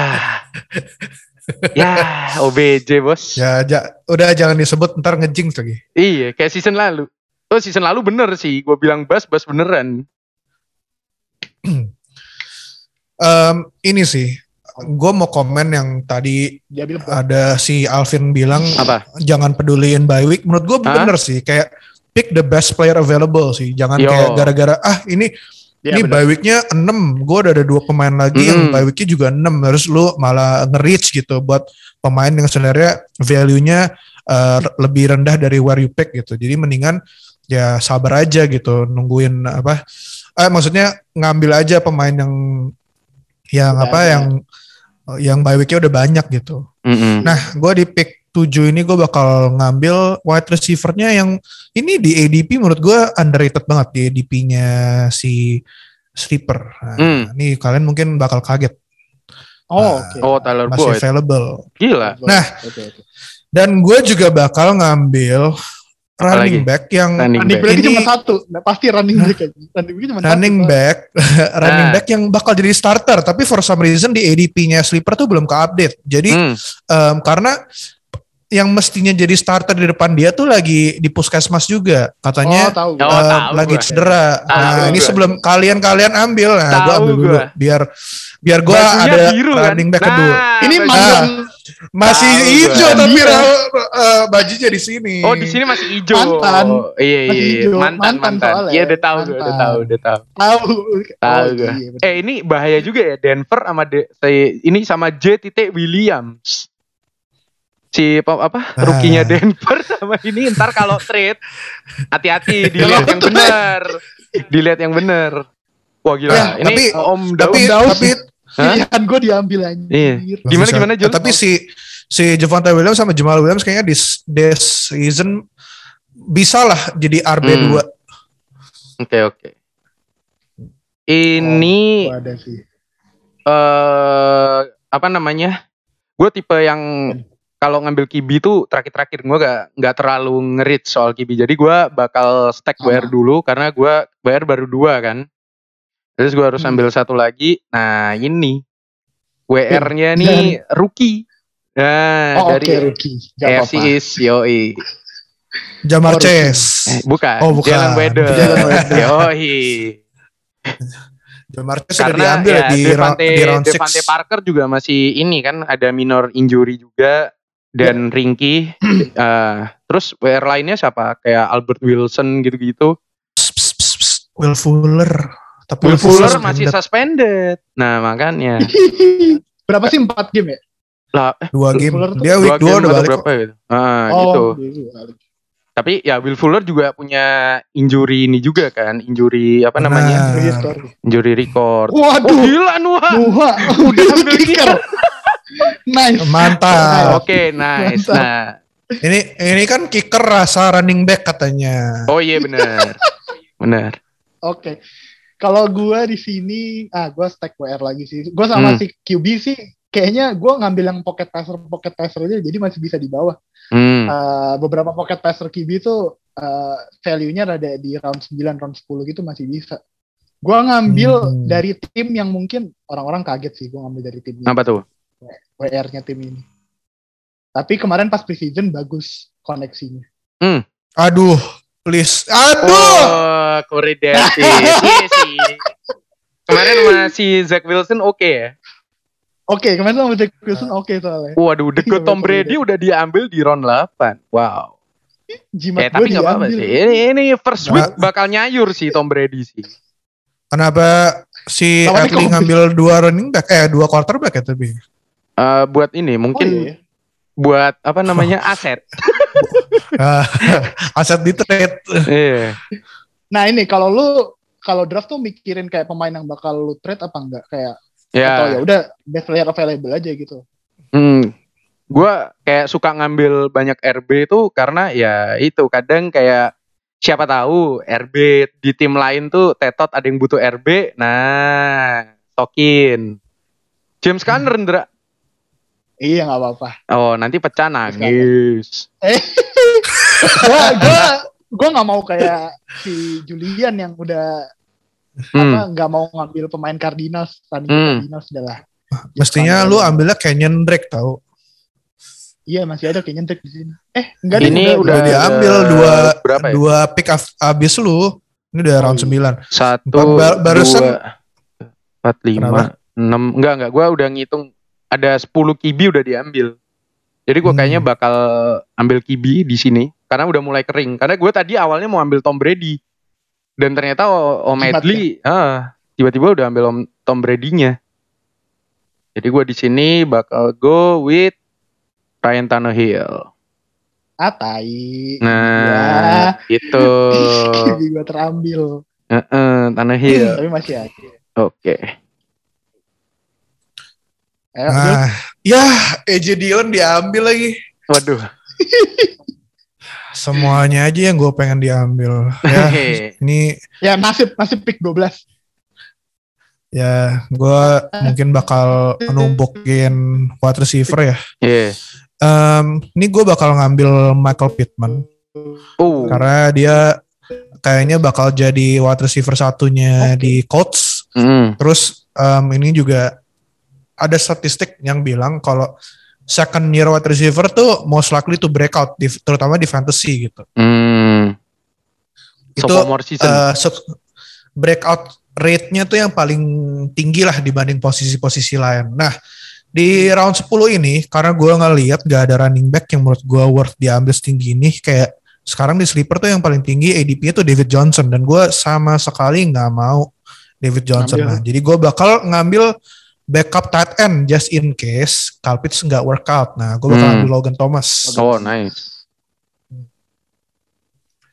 ya OBJ bos. Ya ja- udah jangan disebut ntar ngejinx lagi. Iya, kayak season lalu. Oh, season lalu bener sih. Gue bilang bas, bas beneran. Em, ini sih, gue mau komen yang tadi Dia bilang ada si Alvin bilang Apa? jangan peduliin bye week. Menurut gue bener sih, kayak pick the best player available sih. Jangan Yo. kayak gara-gara ah ini Iya, ini benar. bye weeknya 6 gue udah ada dua pemain lagi yang Mm. bye weeknya juga 6 terus lu malah nge-reach gitu buat pemain yang sebenarnya value-nya uh, lebih rendah dari where you pick gitu jadi mendingan ya sabar aja gitu nungguin apa eh maksudnya ngambil aja pemain yang yang Udah apa ada. yang yang bye weeknya udah banyak gitu Mm-mm. Nah, gue di pick 7 ini gue bakal ngambil wide receiver-nya yang ini di ADP menurut gue underrated banget di ADP-nya si Sleeper. Nah, Hmm. Ini kalian mungkin bakal kaget Oh, oke. Oh, Tyler masih Boyd. available. Gila. Nah, Oke, oke. Dan gue juga bakal ngambil running lagi? back yang Running Running back. back Ini- cuma satu. Nah, pasti running back. Running back cuma running satu. back running Nah. back yang bakal jadi starter tapi for some reason di ADP-nya Sleeper tuh belum ke-update. Jadi Hmm. Em, karena yang mestinya jadi starter di depan dia tuh lagi di puskesmas juga Oh, katanya tahu. Oh, em, tahu lagi gua. cedera. Tahu nah ini sebelum kalian-kalian ambil, nah gue ambil dulu gua. biar biar gue Bajunya ada biru kan? running back Nah, kedua. Ini mantan Masih Tahu hijau gua. tapi Iya. eh, bajunya di sini. Oh, di sini masih hijau. Mantan. Iya, iya, iya. hijau. Mantan, Mantan. Iya, udah tahu, gua, udah tahu, udah tahu. tahu. Tahu Oh, gua. iya. Eh, ini bahaya juga ya Denver sama de, ini sama J titik Williams. Si apa, apa? Ah. Rukinya Denver sama ini ntar kalau trade hati-hati dilihat yang benar. Dilihat yang benar. Wah gila, Ya, ini tapi- Om tapi Daud. tapi? Pilihan gue diambil anjir. Iya. Gimana, gimana, Jul? Eh, Tapi si si Javante Williams sama Jamal Williams kayaknya di this season bisa lah jadi RB2. Hmm. Oke, oke. Ini Oh, ada sih. eh apa namanya? Gue tipe yang kalau ngambil kibi tuh terakhir-terakhir gue gak nggak terlalu ngerit soal kibi. Jadi gue bakal stack Sama. WR dulu karena gue WR baru dua kan. Terus gue harus Hmm. ambil satu lagi. Nah ini WR-nya nih rookie. Nah Oh, dari rookie. Gak AFC. East, yoi. Jamar Oh, Chase. Eh, bukan, Oh, bukan. Jalen. Jalen Waddle. Yoi. Jamar Chase sudah Karena diambil ya, di, Devante, di round. Devante Parker juga masih ini kan ada minor injury juga dan Rinky. Eh, terus WR lainnya siapa? Kayak Albert Wilson gitu-gitu. Will Fuller. Tapi Will Fuller suspended. masih suspended. Nah makanya Berapa sih empat game ya? lah eh, dua game. Dia week dua 2 game udah balik. berapa gitu. Ah, oh, gitu. gitu. Tapi ya Will Fuller juga punya injury ini juga kan, injury apa Benar. namanya? Injury record. Waduh. Oh gila Nuha. Dua. Udah ambil kicker. Nice. Mantap. Oke, nice. Mantap. Nah, Ini ini kan kicker rasa running back katanya. oh iya benar. Benar. Oke. Kalau gua di sini, ah gua stack WR lagi sih. Gua sama Hmm. si QB sih, kayaknya gua ngambil yang pocket passer pocket passer aja, jadi masih bisa di bawah. Hmm. Eh, beberapa pocket passer QB itu eh, value-nya ada di round 9, round 10 gitu masih bisa. Gua ngambil Hmm. dari tim yang mungkin orang-orang kaget sih, gua ngambil dari tim ini, Apa tuh? WR-nya tim ini. Tapi kemarin pas preseason bagus koneksinya. Aduh, please. Aduh. Oh, Corey Davis. Iya sih. Kemarin masih Zach Wilson oke ya. Oke, kemarin sama Zach Wilson oke soalnya. Waduh, deket Iya, Tom Brady udah diambil di round 8. Wow. Jimat Eh, tapi nggak apa-apa sih. Ini ini first week bakal nyayur sih Tom Brady sih. Kenapa si Kobe. ngambil dua running back eh dua quarterback ya tapi. Eh, buat ini Oh, mungkin iya. buat apa namanya aset. Aset di trade. Iya. Nah ini kalau lu kalau draft tuh mikirin kayak pemain yang bakal lu trade apa enggak kayak atau ya Ya. udah best player available aja gitu. Hmm. Gua kayak suka ngambil banyak RB itu karena ya itu kadang kayak siapa tahu RB di tim lain tuh tetot ada yang butuh RB. Nah, tokin. James Conner, Ndra. Iya nggak apa-apa. Oh, nanti pecah nangis. gua gua gua nggak mau kayak si Julian yang udah apa Hmm. nggak mau ngambil pemain Cardinals tanding Hmm. Cardinals udah lah. Mestinya lu ambilnya Kenyon Drake tahu. Iya masih ada kayaknya Drake di sini. Eh enggak Ini deh, udah Udah diambil dua berapa ya? dua pick af- abis lu. Ini udah round iya. 9. Satu, Ba- barusan- dua, empat, lima, Kenapa? enam. Enggak, enggak. Gua udah ngitung ada 10 kibi udah diambil. Jadi gua Hmm. kayaknya bakal ambil kibi di sini karena udah mulai kering. Karena gue tadi awalnya mau ambil Tom Brady dan ternyata Om Edley, ah, tiba-tiba udah ambil Om Tom Brady-nya. Jadi gua di sini bakal go with Ryan Tannehill. Ah tai. Nah, itu. Kibi gua terambil. Heeh, Tannehill. Tapi masih ada. Oke. Ayo, Jul. Nah, ya AJ Dillon diambil lagi. Waduh. Semuanya aja yang gue pengen diambil. Ya, ini Ya nasib nasib pick 12. ya gue mungkin bakal numpukin wide receiver ya. Iya. Em, ini gue bakal ngambil Michael Pittman Oh. karena dia kayaknya bakal jadi wide receiver satunya Oke. di Colts. Mm. Terus em, ini juga ada statistik yang bilang kalau second year wide receiver tuh most likely to break out, di, terutama di fantasy gitu. Hmm. Itu season. sub- breakout rate-nya tuh yang paling tinggi lah dibanding posisi-posisi lain. Nah, di round 10 ini karena gue ngeliat gak ada running back yang menurut gue worth diambil setinggi ini kayak sekarang di sleeper tuh yang paling tinggi ADP-nya tuh David Johnson dan gue sama sekali nggak mau David Johnson. Ngambil. Nah, jadi gue bakal ngambil backup tight end just in case Kalpits nggak workout. Nah, gue bakal Hmm. ambil Logan Thomas. oh, nice.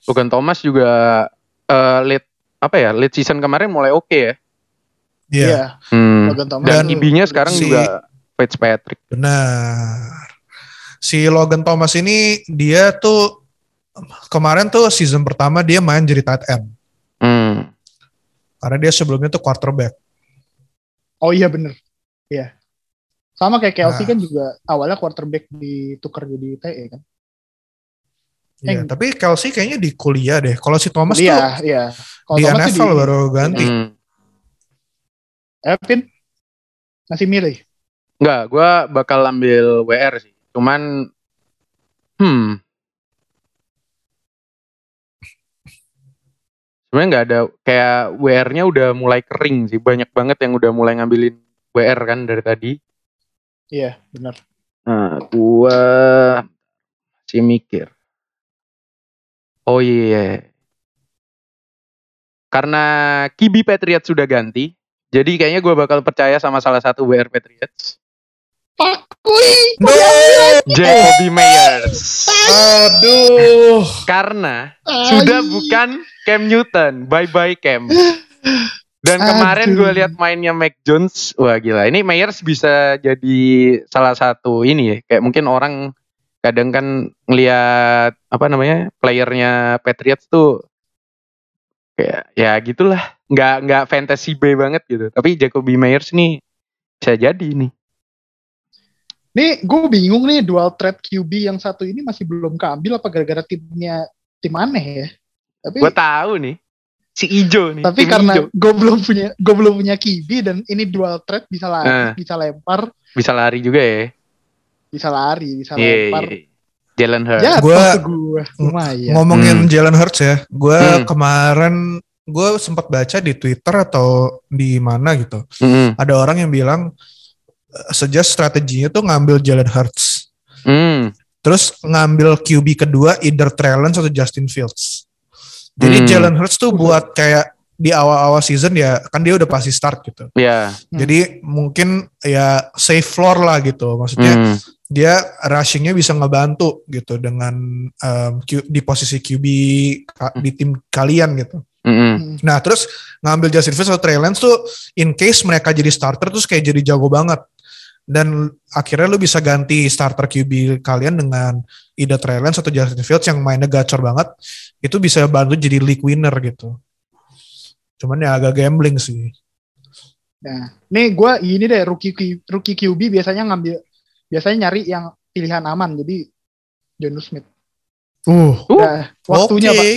Logan Thomas juga eh late apa ya? Late season kemarin mulai oke ya. Iya, Iya. Hmm. Logan Thomas. Dan Dan IB-nya sekarang si- juga Fitzpatrick. benar. Si Logan Thomas ini dia tuh kemarin tuh season pertama dia main jadi tight end Hmm. karena dia sebelumnya tuh quarterback. Oh iya bener. Iya. Sama kayak Kelsey Nah. kan juga awalnya quarterback ditukar jadi TE kan. Iya, Eh. tapi Kelsey kayaknya di kuliah deh. Kalau si Thomas tuh Iya, iya. Kalau di Thomas NFL baru ganti. Hmm. Evin masih milih. Enggak, gua bakal ambil WR sih. Cuman hmm. Sebenarnya nggak ada kayak WR-nya udah mulai kering sih. Banyak banget yang udah mulai ngambilin WR kan dari tadi. Iya, benar. Nah, gua masih mikir. Oh iya. Karena Kibi Patriots sudah ganti, jadi kayaknya gua bakal percaya sama salah satu WR Patriots. Pakui. No! Jacoby Meyers. Aduh. Karena sudah bukan Cam Newton. Bye bye Cam. Dan kemarin gue lihat mainnya Mac Jones, wah gila. Ini Meyers bisa jadi salah satu ini ya. Kayak mungkin orang kadang kan ngelihat apa namanya playernya Patriots tuh kayak ya gitulah. Nggak nggak fantasy bay banget gitu. Tapi Jacoby Meyers nih bisa jadi nih. Nih, gue bingung nih dual threat QB yang satu ini masih belum keambil apa gara-gara timnya tim aneh ya. Tapi Gue tahu nih si Ijo nih. tapi tim karena gue belum punya gue belum punya QB dan ini dual threat bisa lari, Eh. bisa lempar, bisa lari juga ya. bisa lari, bisa Iya. lempar. iya. Jalen Hurts. Tuh gue. Ngomongin Hmm. Jalen Hurts ya, gue Hmm. kemarin gue sempat baca di Twitter atau di mana gitu. Mm-mm. Ada orang yang bilang eh, suggest strateginya tuh ngambil Jalen Hurts. Mm. Terus ngambil QB kedua either Trey Lance atau Justin Fields. Jadi Hmm. Jalen Hurts tuh buat kayak di awal-awal season ya kan dia udah pasti start gitu. Ya. Hmm. Jadi mungkin ya safe floor lah gitu. Maksudnya Hmm. dia rushingnya bisa ngebantu gitu dengan um, Q- di posisi QB ka- di tim kalian gitu. Mm-mm. Hmm. Nah terus ngambil Justin Fields atau Trey Lance tuh in case mereka jadi starter terus kayak jadi jago banget. Dan akhirnya lu bisa ganti starter QB kalian dengan either Trey Lance atau Justin Fields yang mainnya gacor banget. Itu bisa bantu jadi league winner gitu. Cuman ya agak gambling sih. Nah, nih gue ini deh rookie rookie QB biasanya ngambil biasanya nyari yang pilihan aman jadi John Smith. Uh, Uh, Nah, waktunya oke. pak,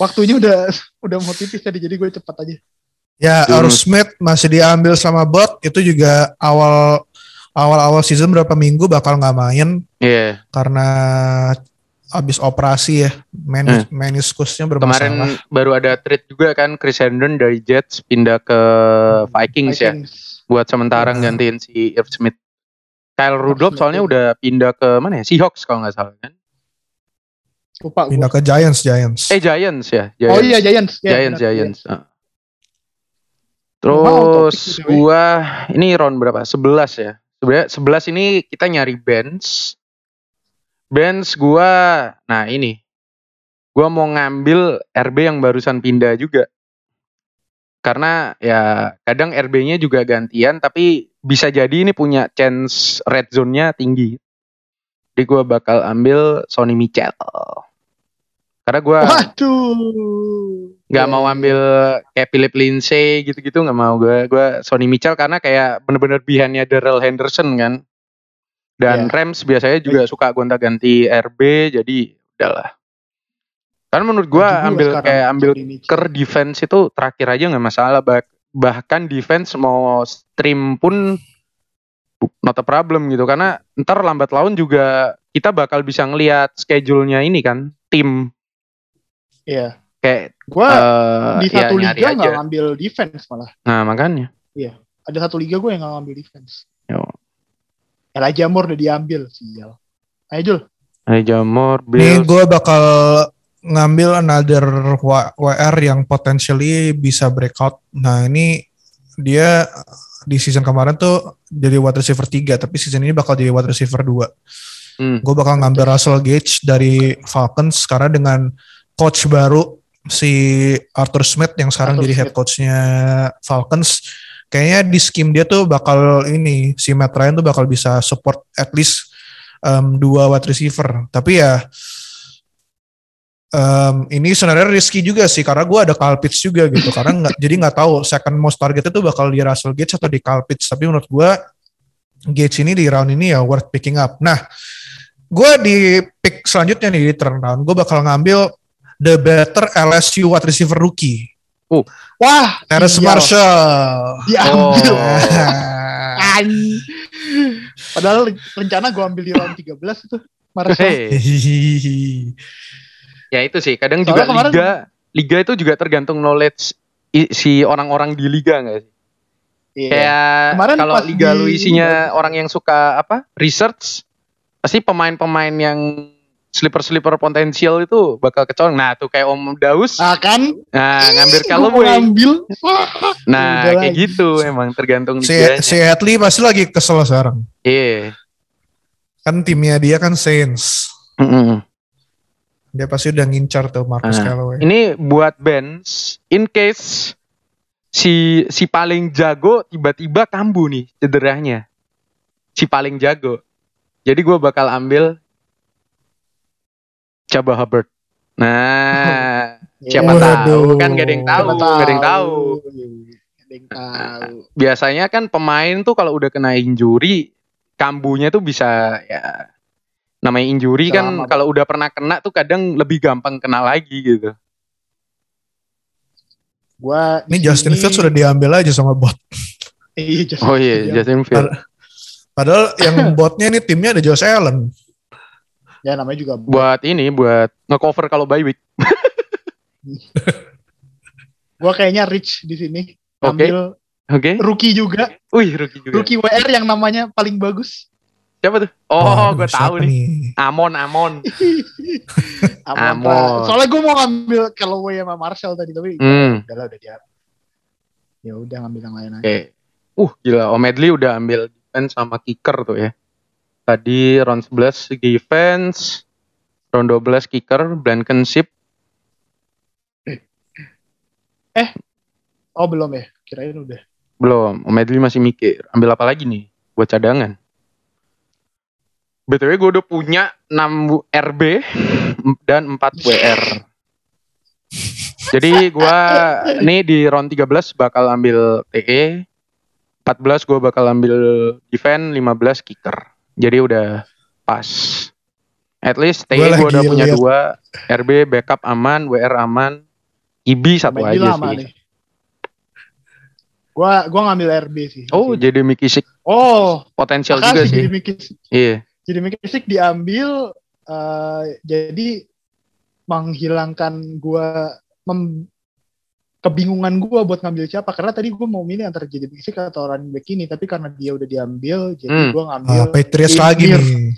waktunya udah udah mau tipis tadi jadi gue cepat aja. Ya. Aaron Smith masih diambil sama bot itu juga awal awal-awal season berapa minggu bakal nggak main Iya. karena habis operasi ya menis meniskusnya bermasalah. Kemarin baru ada trade juga kan Chris Herndon dari Jets pindah ke Vikings, ya Vikings. buat sementara Hmm. gantiin si Irv Smith. Kyle Rudolph Smith, soalnya ya. udah pindah ke mana ya? Seahawks kalau nggak salah kan? Lupa gue. Pindah ke Giants, Giants. Eh Giants ya. Giants. Oh iya Giants. Ya, Giants, benar, Giants. Ah. Mau Terus gua ini round berapa? 11 ya. Sebenarnya 11 ini kita nyari bench. Bench gua nah ini. Gua mau ngambil RB yang barusan pindah juga. Karena ya kadang RB-nya juga gantian tapi bisa jadi ini punya chance red zone-nya tinggi. Jadi gua bakal ambil Sony Michel. Karena Waduh. nggak mau ambil kayak Philip Lindsay gitu-gitu nggak mau. Gue gue Sony Mitchell karena kayak bener-bener behind-nya Darrell Henderson kan. Dan Iya. Rams biasanya juga suka gonta-ganti RB jadi udahlah karena menurut gue ambil kayak ambil ker defense itu terakhir aja nggak masalah. Bah- bahkan defense mau stream pun not a problem gitu. Karena ntar lambat laun juga kita bakal bisa ngelihat schedule-nya ini kan tim Iya. kayak Gue eh, di ya satu nyari liga nggak ngambil defense malah. nah makanya Ada satu liga gue yang nggak ngambil defense. Yo. Moore udah diambil. Sial. Ayo Jul. Moore, Nih Bills. gue bakal ngambil another WR yang potentially bisa breakout. Nah ini dia di season kemarin tuh jadi wide receiver 3 tapi season ini bakal jadi wide receiver 2. Hmm. Gue bakal ngambil Russell Gage dari Falcons karena dengan coach baru si Arthur Smith yang sekarang Arthur jadi head coachnya Falcons kayaknya di scheme dia tuh bakal ini si Matt Ryan tuh bakal bisa support at least um, dua wide receiver. Tapi ya um, ini sebenarnya risky juga sih karena gue ada Kyle Pitts juga gitu. Karena nggak jadi nggak tahu second most target itu bakal di Russell Gage atau di Kyle Pitts. Tapi menurut gue Gage ini di round ini ya worth picking up. Nah gue di pick selanjutnya nih di turn round gue bakal ngambil the better LSU wide receiver rookie Wah. Terrace sial. Marshall Diambil. Oh. An. Padahal rencana gue ambil di round 13 itu. Marshall. Hey. Ya itu sih, kadang Soalnya juga kemarin- liga liga itu juga tergantung knowledge si orang-orang di liga nggak sih? Iya. Kayak Kemarin kalau liga di- lu isinya orang yang suka apa? Research pasti pemain-pemain yang sleeper-sleeper potensial itu bakal kecolong. Nah, tuh kayak Om Daus, Ah kan? nah ngambil kalau mau ngambil. Nah, Udah kayak lagi. gitu emang tergantung si, si Hadley pasti lagi kesel sekarang Iya. kan timnya dia kan Saints Mm-mm. dia pasti udah ngincar tuh Marcus Nah, Callaway Ini buat bench in case si si paling jago tiba-tiba kambuh nih cederanya. Si paling jago. Jadi gue bakal ambil Coba Hubbard. Nah, siapa Iya. tahu kan gak ada yang tahu, Siapa gak ada yang tahu. Gak ada yang tahu. Biasanya kan pemain tuh kalau udah kena injury, kambuhnya tuh bisa ya namanya injury kan kalau udah pernah kena tuh kadang lebih gampang kena lagi gitu. Gua ini Justin Fields sudah diambil aja sama bot Iya, Justin Oh iya. Justin Fields. padahal yang botnya ini timnya ada Josh Allen Ya namanya juga buat ini buat ngecover kalau bye week. Gua kayaknya rich di sini. Oke. Ambil Oke. rookie juga, Wih, rookie juga. rookie WR yang namanya paling bagus. Siapa tuh? Oh, Waduh, gue tahu siapa nih. Amon, Amon. Amon. Amon. Soalnya gue mau ngambil Callaway sama Marshall tadi tapi Hmm. udah lah udah dia. Ya udah ngambil yang lain aja. Oke. Uh, gila. Omedli udah ambil defense sama kicker tuh ya. Tadi round 11 defense, round 12 kicker, Blankenship. Oh belum ya? Kirain udah. Belum, Omedli masih mikir. Ambil apa lagi nih buat cadangan? BTW gue udah punya 6 RB dan 4 WR. Jadi gue nih di round 13 bakal ambil TE, 14 gue bakal ambil defense, 15 kicker. Jadi udah pas. At least TE Gua gue udah punya liat. dua, RB backup aman, WR aman, IB satu Main aja sih. nih. Gua gua ngambil RB sih. Oh, sini. jadi Mikisik Oh, potensial juga sih. jadi Mikis. Iya. Jadi Mikisik diambil eh, jadi menghilangkan gua mem- kebingungan gua buat ngambil siapa karena tadi gua mau milih antara jadi Mikisik atau running back ini tapi karena dia udah diambil jadi Hmm. gua ngambil Ah, Patriots lagi nih.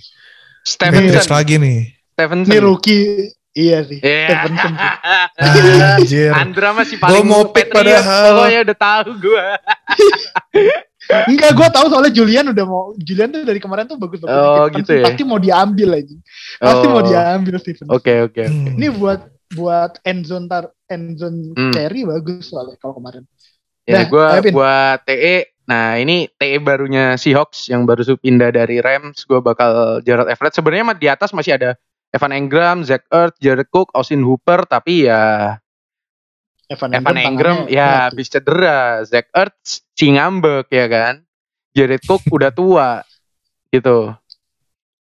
Stevenson. Patriots lagi nih. Stevenson. ini rookie iya sih. Stevenson sih. Anjir. Andra masih Gua paling mau pick padahal. Pokoknya udah tahu gue. Enggak, gue tahu soalnya Julian udah mau Julian tuh dari kemarin tuh bagus bagus Oh, gitu ya? Pasti mau diambil lagi. Pasti mau diambil Steven. Oke oke. Hmm. Ini buat buat endzone tar endzone Hmm. carry bagus soalnya kalau kemarin. Ya Dah, gue buat TE. Nah ini TE barunya Seahawks yang baru pindah dari Rams. Gue bakal Jared Everett. Sebenarnya di atas masih ada Evan Engram, Zach Ertz, Jared Cook, Austin Hooper. Tapi ya Evan, Evan Engram tangannya ya habis cedera. Zach Ertz si ngambek ya kan. Jared Cook udah tua gitu.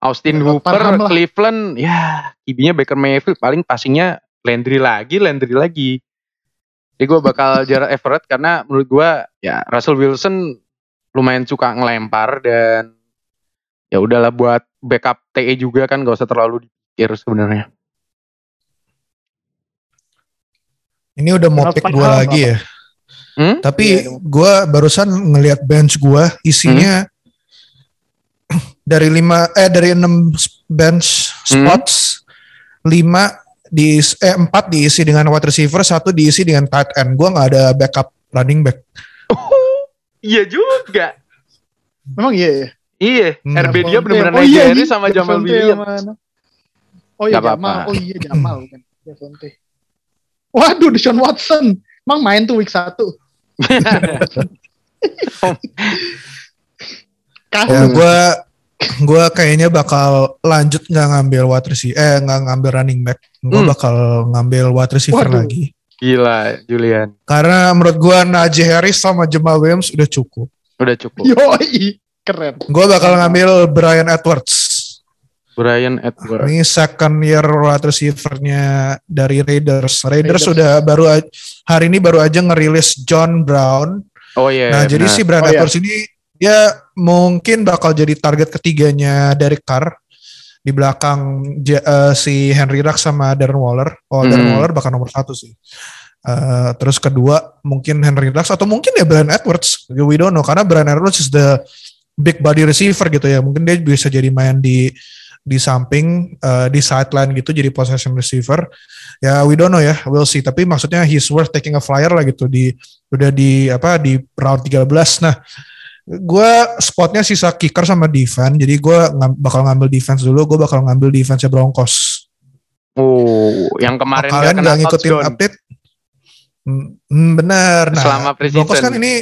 Austin Hooper. Cleveland ya kibinya Baker Mayfield paling passingnya Landry lagi Landry lagi. Jadi gue bakal Jared Everett karena menurut gue ya Russell Wilson lumayan suka ngelempar dan ya udahlah buat backup TE juga kan gak usah terlalu dipikir sebenarnya. Ini udah mau pick gue lagi ya. Hmm? Tapi dong. gue barusan ngelihat bench gue isinya dari lima eh dari enam bench spots lima di eh empat diisi dengan wide receiver satu diisi dengan tight end. Gue nggak ada backup running back. Iya juga. Memang iya ya. Iya, Hmm. RB dia bener-bener Oh iya, iya. sama Jamal Williams. Oh iya. Jamal. Oh iya Jamal kan. Devontae. Waduh, Deshaun Watson. Emang main tuh week 1. Kasus. Ya gue gue kayaknya bakal lanjut nggak ngambil wide receiver eh nggak ngambil running back. Gue Hmm. bakal ngambil wide receiver Waduh. lagi. Gila, Julian. Karena menurut gue Najee Harris sama Jamal Williams udah cukup. Udah cukup. Yoi, keren. Gue bakal ngambil Brian Edwards. Brian Edwards. Ini second year wide receiver-nya dari Raiders. Raiders Raiders. sudah baru hari ini baru aja ngerilis John Brown. Oh iya. nah, jadi benar. si Brian Oh, iya. Edwards ini dia mungkin bakal jadi target ketiganya dari Carr di belakang eh, si Henry Ruggs sama Darren Waller. Oh, Darren Hmm. Waller bakal nomor satu sih. Eh, terus kedua mungkin Henry Ruggs atau mungkin ya Brian Edwards. We don't know karena Brian Edwards is the big body receiver gitu ya. Mungkin dia bisa jadi main di di samping eh, di sideline gitu jadi possession receiver. Ya we don't know ya, we'll see. Tapi maksudnya he's worth taking a flyer lah gitu di udah di apa di round 13. Nah, gue spotnya sisa kicker sama defense. Jadi gue bakal ngambil defense dulu. Gue bakal ngambil defense Broncos. Oh, yang kemarin Kalian nggak ngikutin touchdown. update? Hmm, hmm, benar. Nah, Selama. Broncos kan ini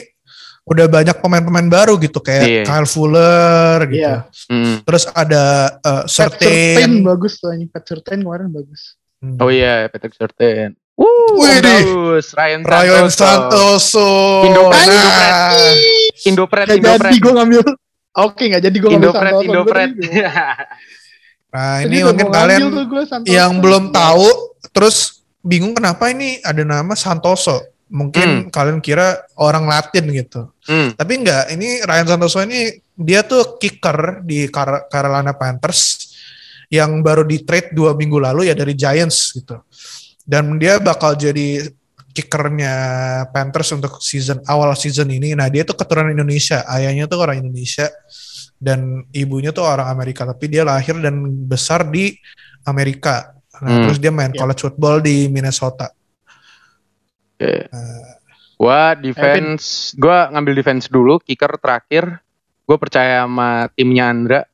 udah banyak pemain-pemain baru gitu kayak Iya. Kyle Fuller gitu. Iya. Hmm. Terus ada uh, Certain. bagus tuh. Pat Surtain kemarin bagus. Hmm. Oh iya, Patrick Surtain. Wuh, Wih, bagus. Ryan Ryan Santoso. Santoso. Indopret, Nah, Indopret, Gak Indopret. jadi gue ngambil. Oke, gak jadi gue ngambil Indopret, Santoso. Indopret. Nah, ini udah mungkin kalian Santoso. yang belum tahu terus bingung kenapa ini ada nama Santoso. Mungkin kalian kira orang Latin gitu. Hmm. Tapi enggak, ini Ryan Santoso ini dia tuh kicker di Car- Carolina Panthers yang baru di trade dua minggu lalu ya dari Giants gitu. Dan dia bakal jadi kickernya Panthers untuk season awal season ini. Nah dia tuh keturunan Indonesia, ayahnya tuh orang Indonesia. dan ibunya tuh orang Amerika tapi dia lahir dan besar di Amerika. Nah, Hmm. terus dia main Iya. college football di Minnesota. Oke. Nah, Gua defense, gua ngambil defense dulu, kicker terakhir. Gue percaya sama timnya Andra.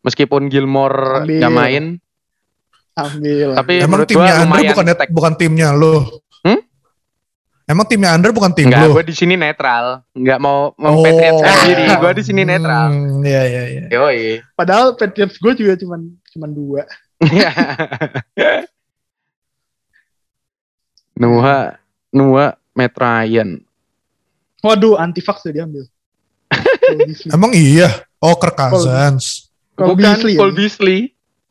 Meskipun Gilmore Ambil. gak main, Ambil. tapi emang timnya Andre lumayan bukan stack. bukan timnya lo. Hmm? Emang timnya Andre bukan tim Enggak, lo. gue di sini netral. Enggak mau mau Patriots sendiri. Gue di sini netral. Hmm, Iya iya iya. Yoi. Padahal Patriots gue juga cuman cuman dua. Nuha, Nuha, Matt Ryan. Waduh, antivax udah diambil. Cole Beasley. Emang iya. Oh, Kirk Cousins. Cole Bukan Beasley, Cole ya. Beasley.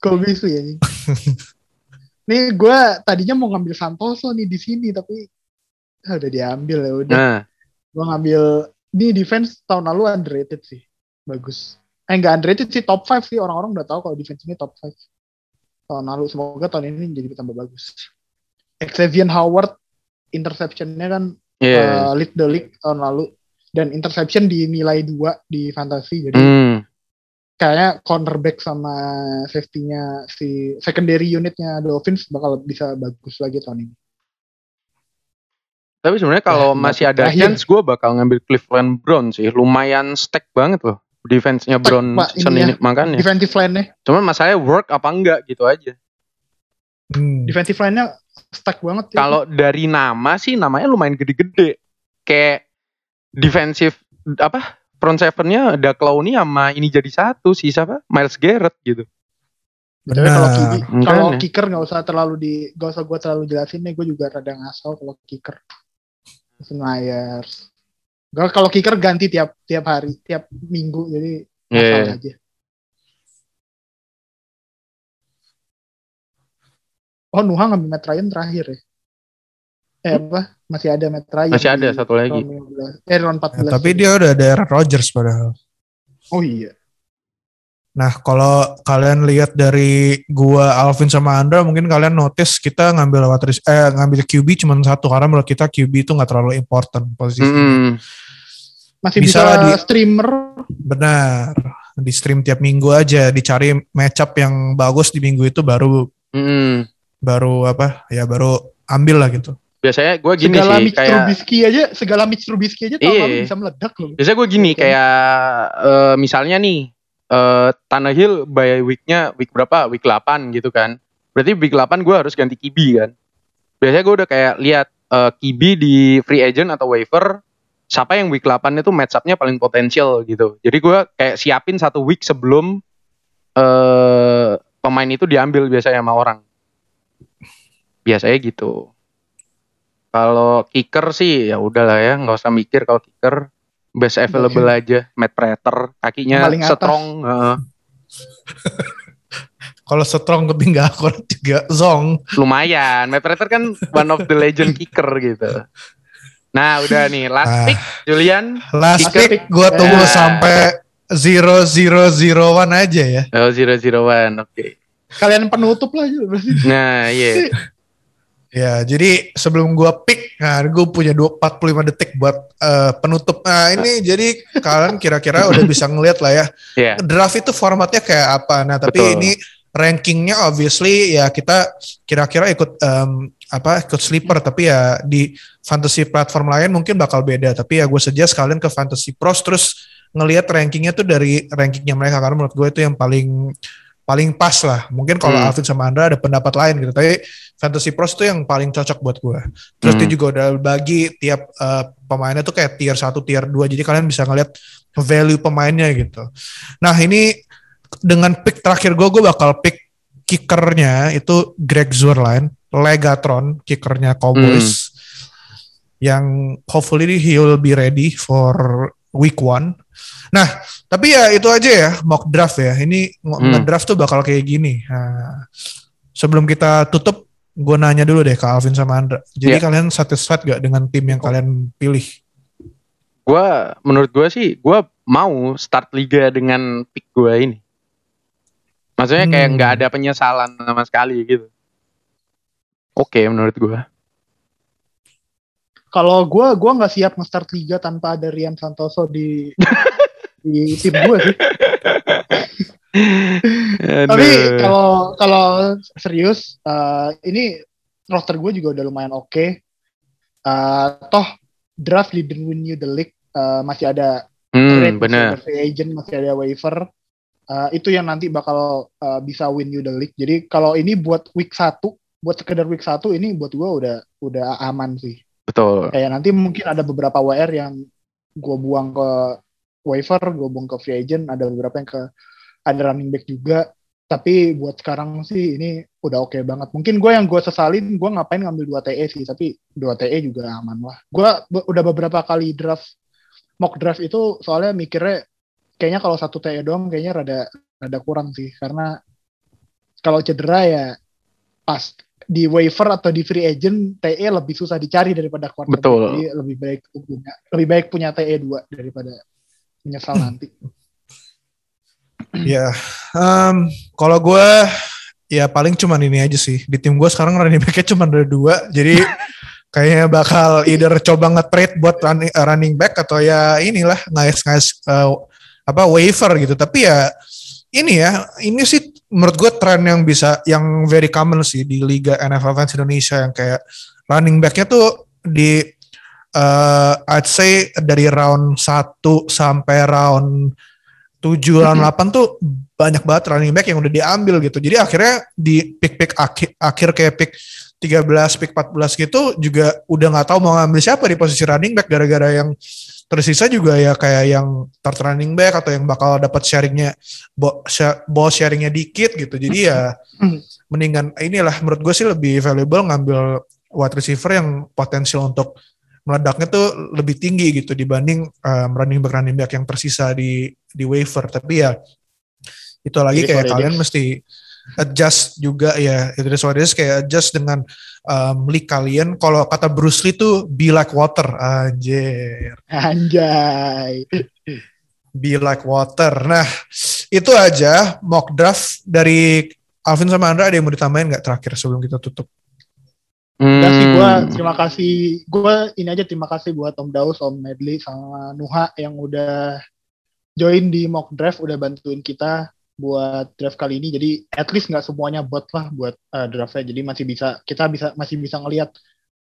Cole Beasley ya. nih gue tadinya mau ngambil Santoso nih di sini tapi ah, udah diambil ya udah. Nah, Gue ngambil ini defense tahun lalu underrated sih. Bagus. Eh enggak underrated sih top 5 sih orang-orang udah tahu kalau defense ini top 5. Tahun lalu semoga tahun ini jadi tambah bagus. Xavier Howard interceptionnya kan iya. uh, lead the league tahun lalu dan interception dinilai dua di fantasy jadi Hmm. Kayaknya cornerback sama safety-nya si secondary unitnya Dolphins bakal bisa bagus lagi tahun ini. Tapi sebenarnya kalau Ya, masih ada terakhir. chance, gue bakal ngambil Cleveland Browns sih. Lumayan stack banget loh. Defense-nya Pak, season ini ini, ya. makanya. Defensive line-nya, Cuman masalahnya work apa enggak gitu aja. Hmm. defensive line-nya stack banget. ya. Kalau dari nama sih namanya lumayan gede-gede. Kayak defensive apa? Front seven-nya ada Clowney sama ini jadi satu sih siapa? Miles Garrett gitu. Kalau Benar. kibi, Makanya. kalau kicker nggak usah terlalu di, nggak usah gue terlalu jelasin nih, gue juga rada ngasal kalau kicker. Myers. Gak kalau kicker ganti tiap tiap hari, tiap minggu, jadi ngasal Iya. aja. Oh Nuha ngambil Matt Ryan terakhir ya? Eh apa? Masih ada Matt Ryan. Masih ada satu lagi. round 15. Eh round Ya, 14. tapi dia udah ada Aaron Rodgers padahal. Oh iya. Nah, kalau kalian lihat dari gua Alvin sama Andra, mungkin kalian notice kita ngambil rec- eh ngambil QB cuma satu karena menurut kita QB itu nggak terlalu important posisi. Mm-mm. Masih Bisa bisa, di- streamer. Benar. Di stream tiap minggu aja dicari matchup yang bagus di minggu itu baru Mm-mm. baru apa? Ya baru ambil lah gitu. Biasanya gue gini segala sih Mitch kayak Trubisky aja, segala Mitch Trubisky aja tahun Iya. lalu bisa meledak loh. biasanya gue gini Oke. kayak eh, misalnya nih eh Tannehill by weeknya week berapa? Week 8 gitu kan. Berarti week 8 gue harus ganti QB kan. Biasanya gue udah kayak lihat eh, QB di free agent atau waiver siapa yang week 8 itu match up-nya paling potensial gitu. Jadi gue kayak siapin satu week sebelum eh pemain itu diambil biasanya sama orang. Biasanya gitu. Kalau kicker sih ya udahlah ya, nggak usah mikir kalau kicker best available aja, Matt Prater, kakinya Paling strong. heeh. Kalau strong tapi nggak akurat juga zong. lumayan. Matt Prater kan one of the legend kicker gitu. Nah udah nih last Ah. pick Julian. Last Kicker. pick gua tunggu Ya. sampai 0001 aja ya. Oh zero zero one, oke. Kalian penutup lah berarti. Nah iya. Ya, jadi sebelum gua pick, nah gue punya dua- 45 detik buat eh, penutup. Nah, ini jadi kalian kira-kira udah bisa ngeliat lah ya. Iya. Draft itu formatnya kayak apa. Nah, tapi Betul. ini rankingnya obviously ya kita kira-kira ikut em, apa ikut sleeper tapi ya di fantasy platform lain mungkin bakal beda tapi ya gue suggest kalian ke fantasy pros terus ngelihat rankingnya tuh dari rankingnya mereka karena menurut gue itu yang paling paling pas lah. Mungkin kalau Hmm. Alvin sama Andra ada pendapat lain gitu. Tapi fantasy pros itu yang paling cocok buat gue terus dia Hmm. juga udah bagi tiap eh, pemainnya tuh kayak tier 1 tier 2 jadi kalian bisa ngeliat value pemainnya gitu. Nah ini dengan pick terakhir gue gue bakal pick kickernya itu Greg Zuerlein Legatron kickernya Cowboys yang hopefully he will be ready for week one nah tapi ya itu aja ya mock draft ya ini Hmm. ngedraft tuh bakal kayak gini nah, sebelum kita tutup gue nanya dulu deh ke Alvin sama Andra jadi Ya. kalian satisfied gak dengan tim yang kalian pilih Gua menurut gua sih gua mau start liga dengan pick gua ini. Maksudnya kayak Hmm. nggak ada penyesalan sama sekali gitu. Oke menurut gua. Kalau gue, gue nggak siap nge-start liga tanpa ada Rian Santoso di di tim gue sih. Tapi kalau kalau serius, uh, ini roster gue juga udah lumayan oke. Okay. Uh, toh draft didn't win you the league, uh, masih ada hmm, bener. free agent, masih ada waiver. Uh, itu yang nanti bakal uh, bisa win you the league. Jadi kalau ini buat week 1, buat sekedar week 1 ini buat gue udah udah aman sih. Betul. Kayak nanti mungkin ada beberapa WR yang gue buang ke waiver, gue buang ke free agent, ada beberapa yang ke ada running back juga. Tapi buat sekarang sih ini udah oke okay banget. Mungkin gue yang gue sesalin, gue ngapain ngambil 2 TE sih, tapi 2 TE juga aman lah. Gue udah beberapa kali draft, mock draft itu soalnya mikirnya kayaknya kalau satu TE doang kayaknya rada rada kurang sih. Karena kalau cedera ya pas di waiver atau di free agent TE lebih susah dicari daripada quarterback. Betul. Jadi lebih baik punya lebih baik punya TE 2 daripada menyesal nanti. Ya, um, kalau gue ya paling cuman ini aja sih. Di tim gue sekarang running backnya cuma ada dua, jadi kayaknya bakal either coba nge-trade buat running, uh, running back atau ya inilah ngais-ngais uh, apa waiver gitu. Tapi ya ini ya, ini sih menurut gue tren yang bisa yang very common sih di Liga NFL Fans Indonesia yang kayak running backnya tuh di uh, I'd say dari round 1 sampai round tujuh lawan delapan tuh banyak banget running back yang udah diambil gitu. Jadi akhirnya di pick-pick akhir, akhir kayak pick 13, pick 14 gitu juga udah nggak tahu mau ngambil siapa di posisi running back gara-gara yang tersisa juga ya kayak yang third running back atau yang bakal dapat sharingnya ball sharingnya dikit gitu. Jadi ya mendingan inilah menurut gue sih lebih valuable ngambil wide receiver yang potensial untuk meledaknya tuh lebih tinggi gitu dibanding um, running back running back yang tersisa di di waiver tapi ya itu lagi kayak kalian mesti adjust juga ya itu is kayak adjust dengan um, league kalian kalau kata Bruce Lee tuh be like water. Anjir. Anjay. Be like water. Nah itu aja mock draft dari Alvin sama Andra. Ada yang mau ditambahin nggak terakhir sebelum kita tutup? Hmm. sih gue terima kasih gue ini aja terima kasih buat Om Daus, Om Medley sama Nuha yang udah join di mock draft udah bantuin kita buat draft kali ini jadi at least nggak semuanya bot lah buat uh, draftnya jadi masih bisa kita bisa masih bisa ngelihat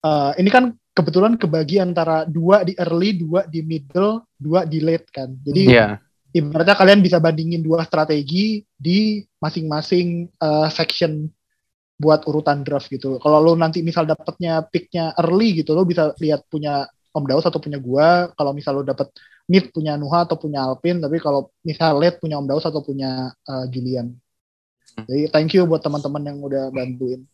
uh, ini kan kebetulan kebagi antara dua di early dua di middle dua di late kan jadi yeah. ibaratnya kalian bisa bandingin dua strategi di masing-masing uh, section buat urutan draft gitu. Kalau lo nanti misal dapetnya picknya early gitu, lo bisa lihat punya Om Daus atau punya gua. Kalau misal lo dapet mid punya Nuha atau punya Alpin, tapi kalau misal late punya Om Daus atau punya uh, Julian. Jadi thank you buat teman-teman yang udah bantuin.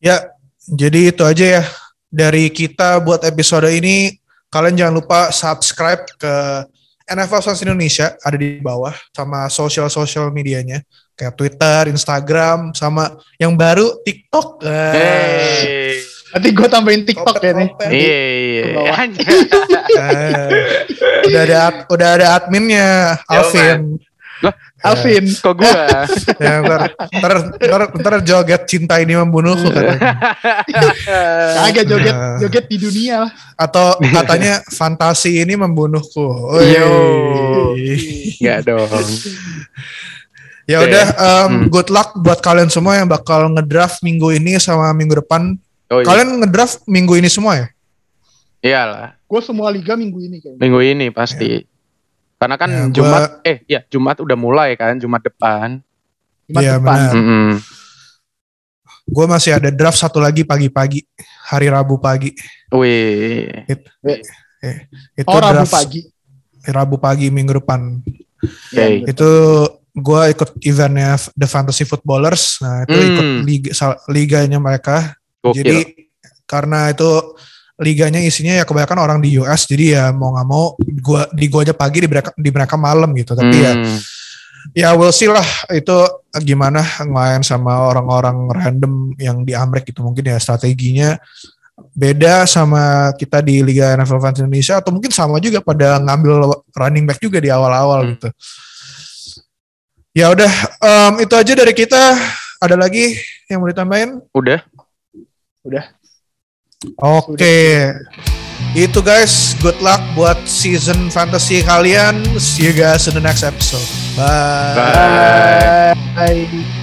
Ya, jadi itu aja ya dari kita buat episode ini. Kalian jangan lupa subscribe ke NFL Fans Indonesia ada di bawah sama sosial-sosial medianya kayak Twitter, Instagram, sama yang baru TikTok. Hey. Nanti gue tambahin TikTok ya nih. Iya, iya. Eh, udah ada udah ada adminnya Alvin. Lah, Alvin, ya. kok gue? ya, ntar, ntar, ntar, ntar joget cinta ini membunuhku katanya. Kagak joget, uh, joget di dunia Atau katanya fantasi ini membunuhku. Yo. Enggak dong. Ya udah, um, hmm. good luck buat kalian semua yang bakal ngedraft minggu ini sama minggu depan. Oh, iya. Kalian ngedraft minggu ini semua ya? Iyalah. Gue semua liga minggu ini kayaknya. Minggu ini pasti. Ya. Karena kan ya, Jumat, gua... eh ya Jumat udah mulai kan, Jumat depan. Jumat ya, depan. Mm -hmm. Gue masih ada draft satu lagi pagi-pagi, hari Rabu pagi. Wih. It, eh, itu oh, Rabu pagi. Rabu pagi minggu depan. Okay. Itu gue ikut eventnya The Fantasy Footballers. Nah itu hmm. ikut liga, liganya mereka. Gokil. Jadi karena itu liganya isinya ya kebanyakan orang di US. Jadi ya mau nggak mau gua di gua aja pagi di mereka di mereka malam gitu. Tapi ya, hmm. ya ya we'll see lah itu gimana main sama orang-orang random yang di Amerika gitu mungkin ya strateginya beda sama kita di Liga NFL Fans Indonesia atau mungkin sama juga pada ngambil running back juga di awal-awal hmm. gitu. Ya udah, um, itu aja dari kita. Ada lagi yang mau ditambahin? Udah. Udah. Oke. Okay. Itu guys, good luck buat season fantasy kalian. See you guys in the next episode. Bye. Bye. Bye.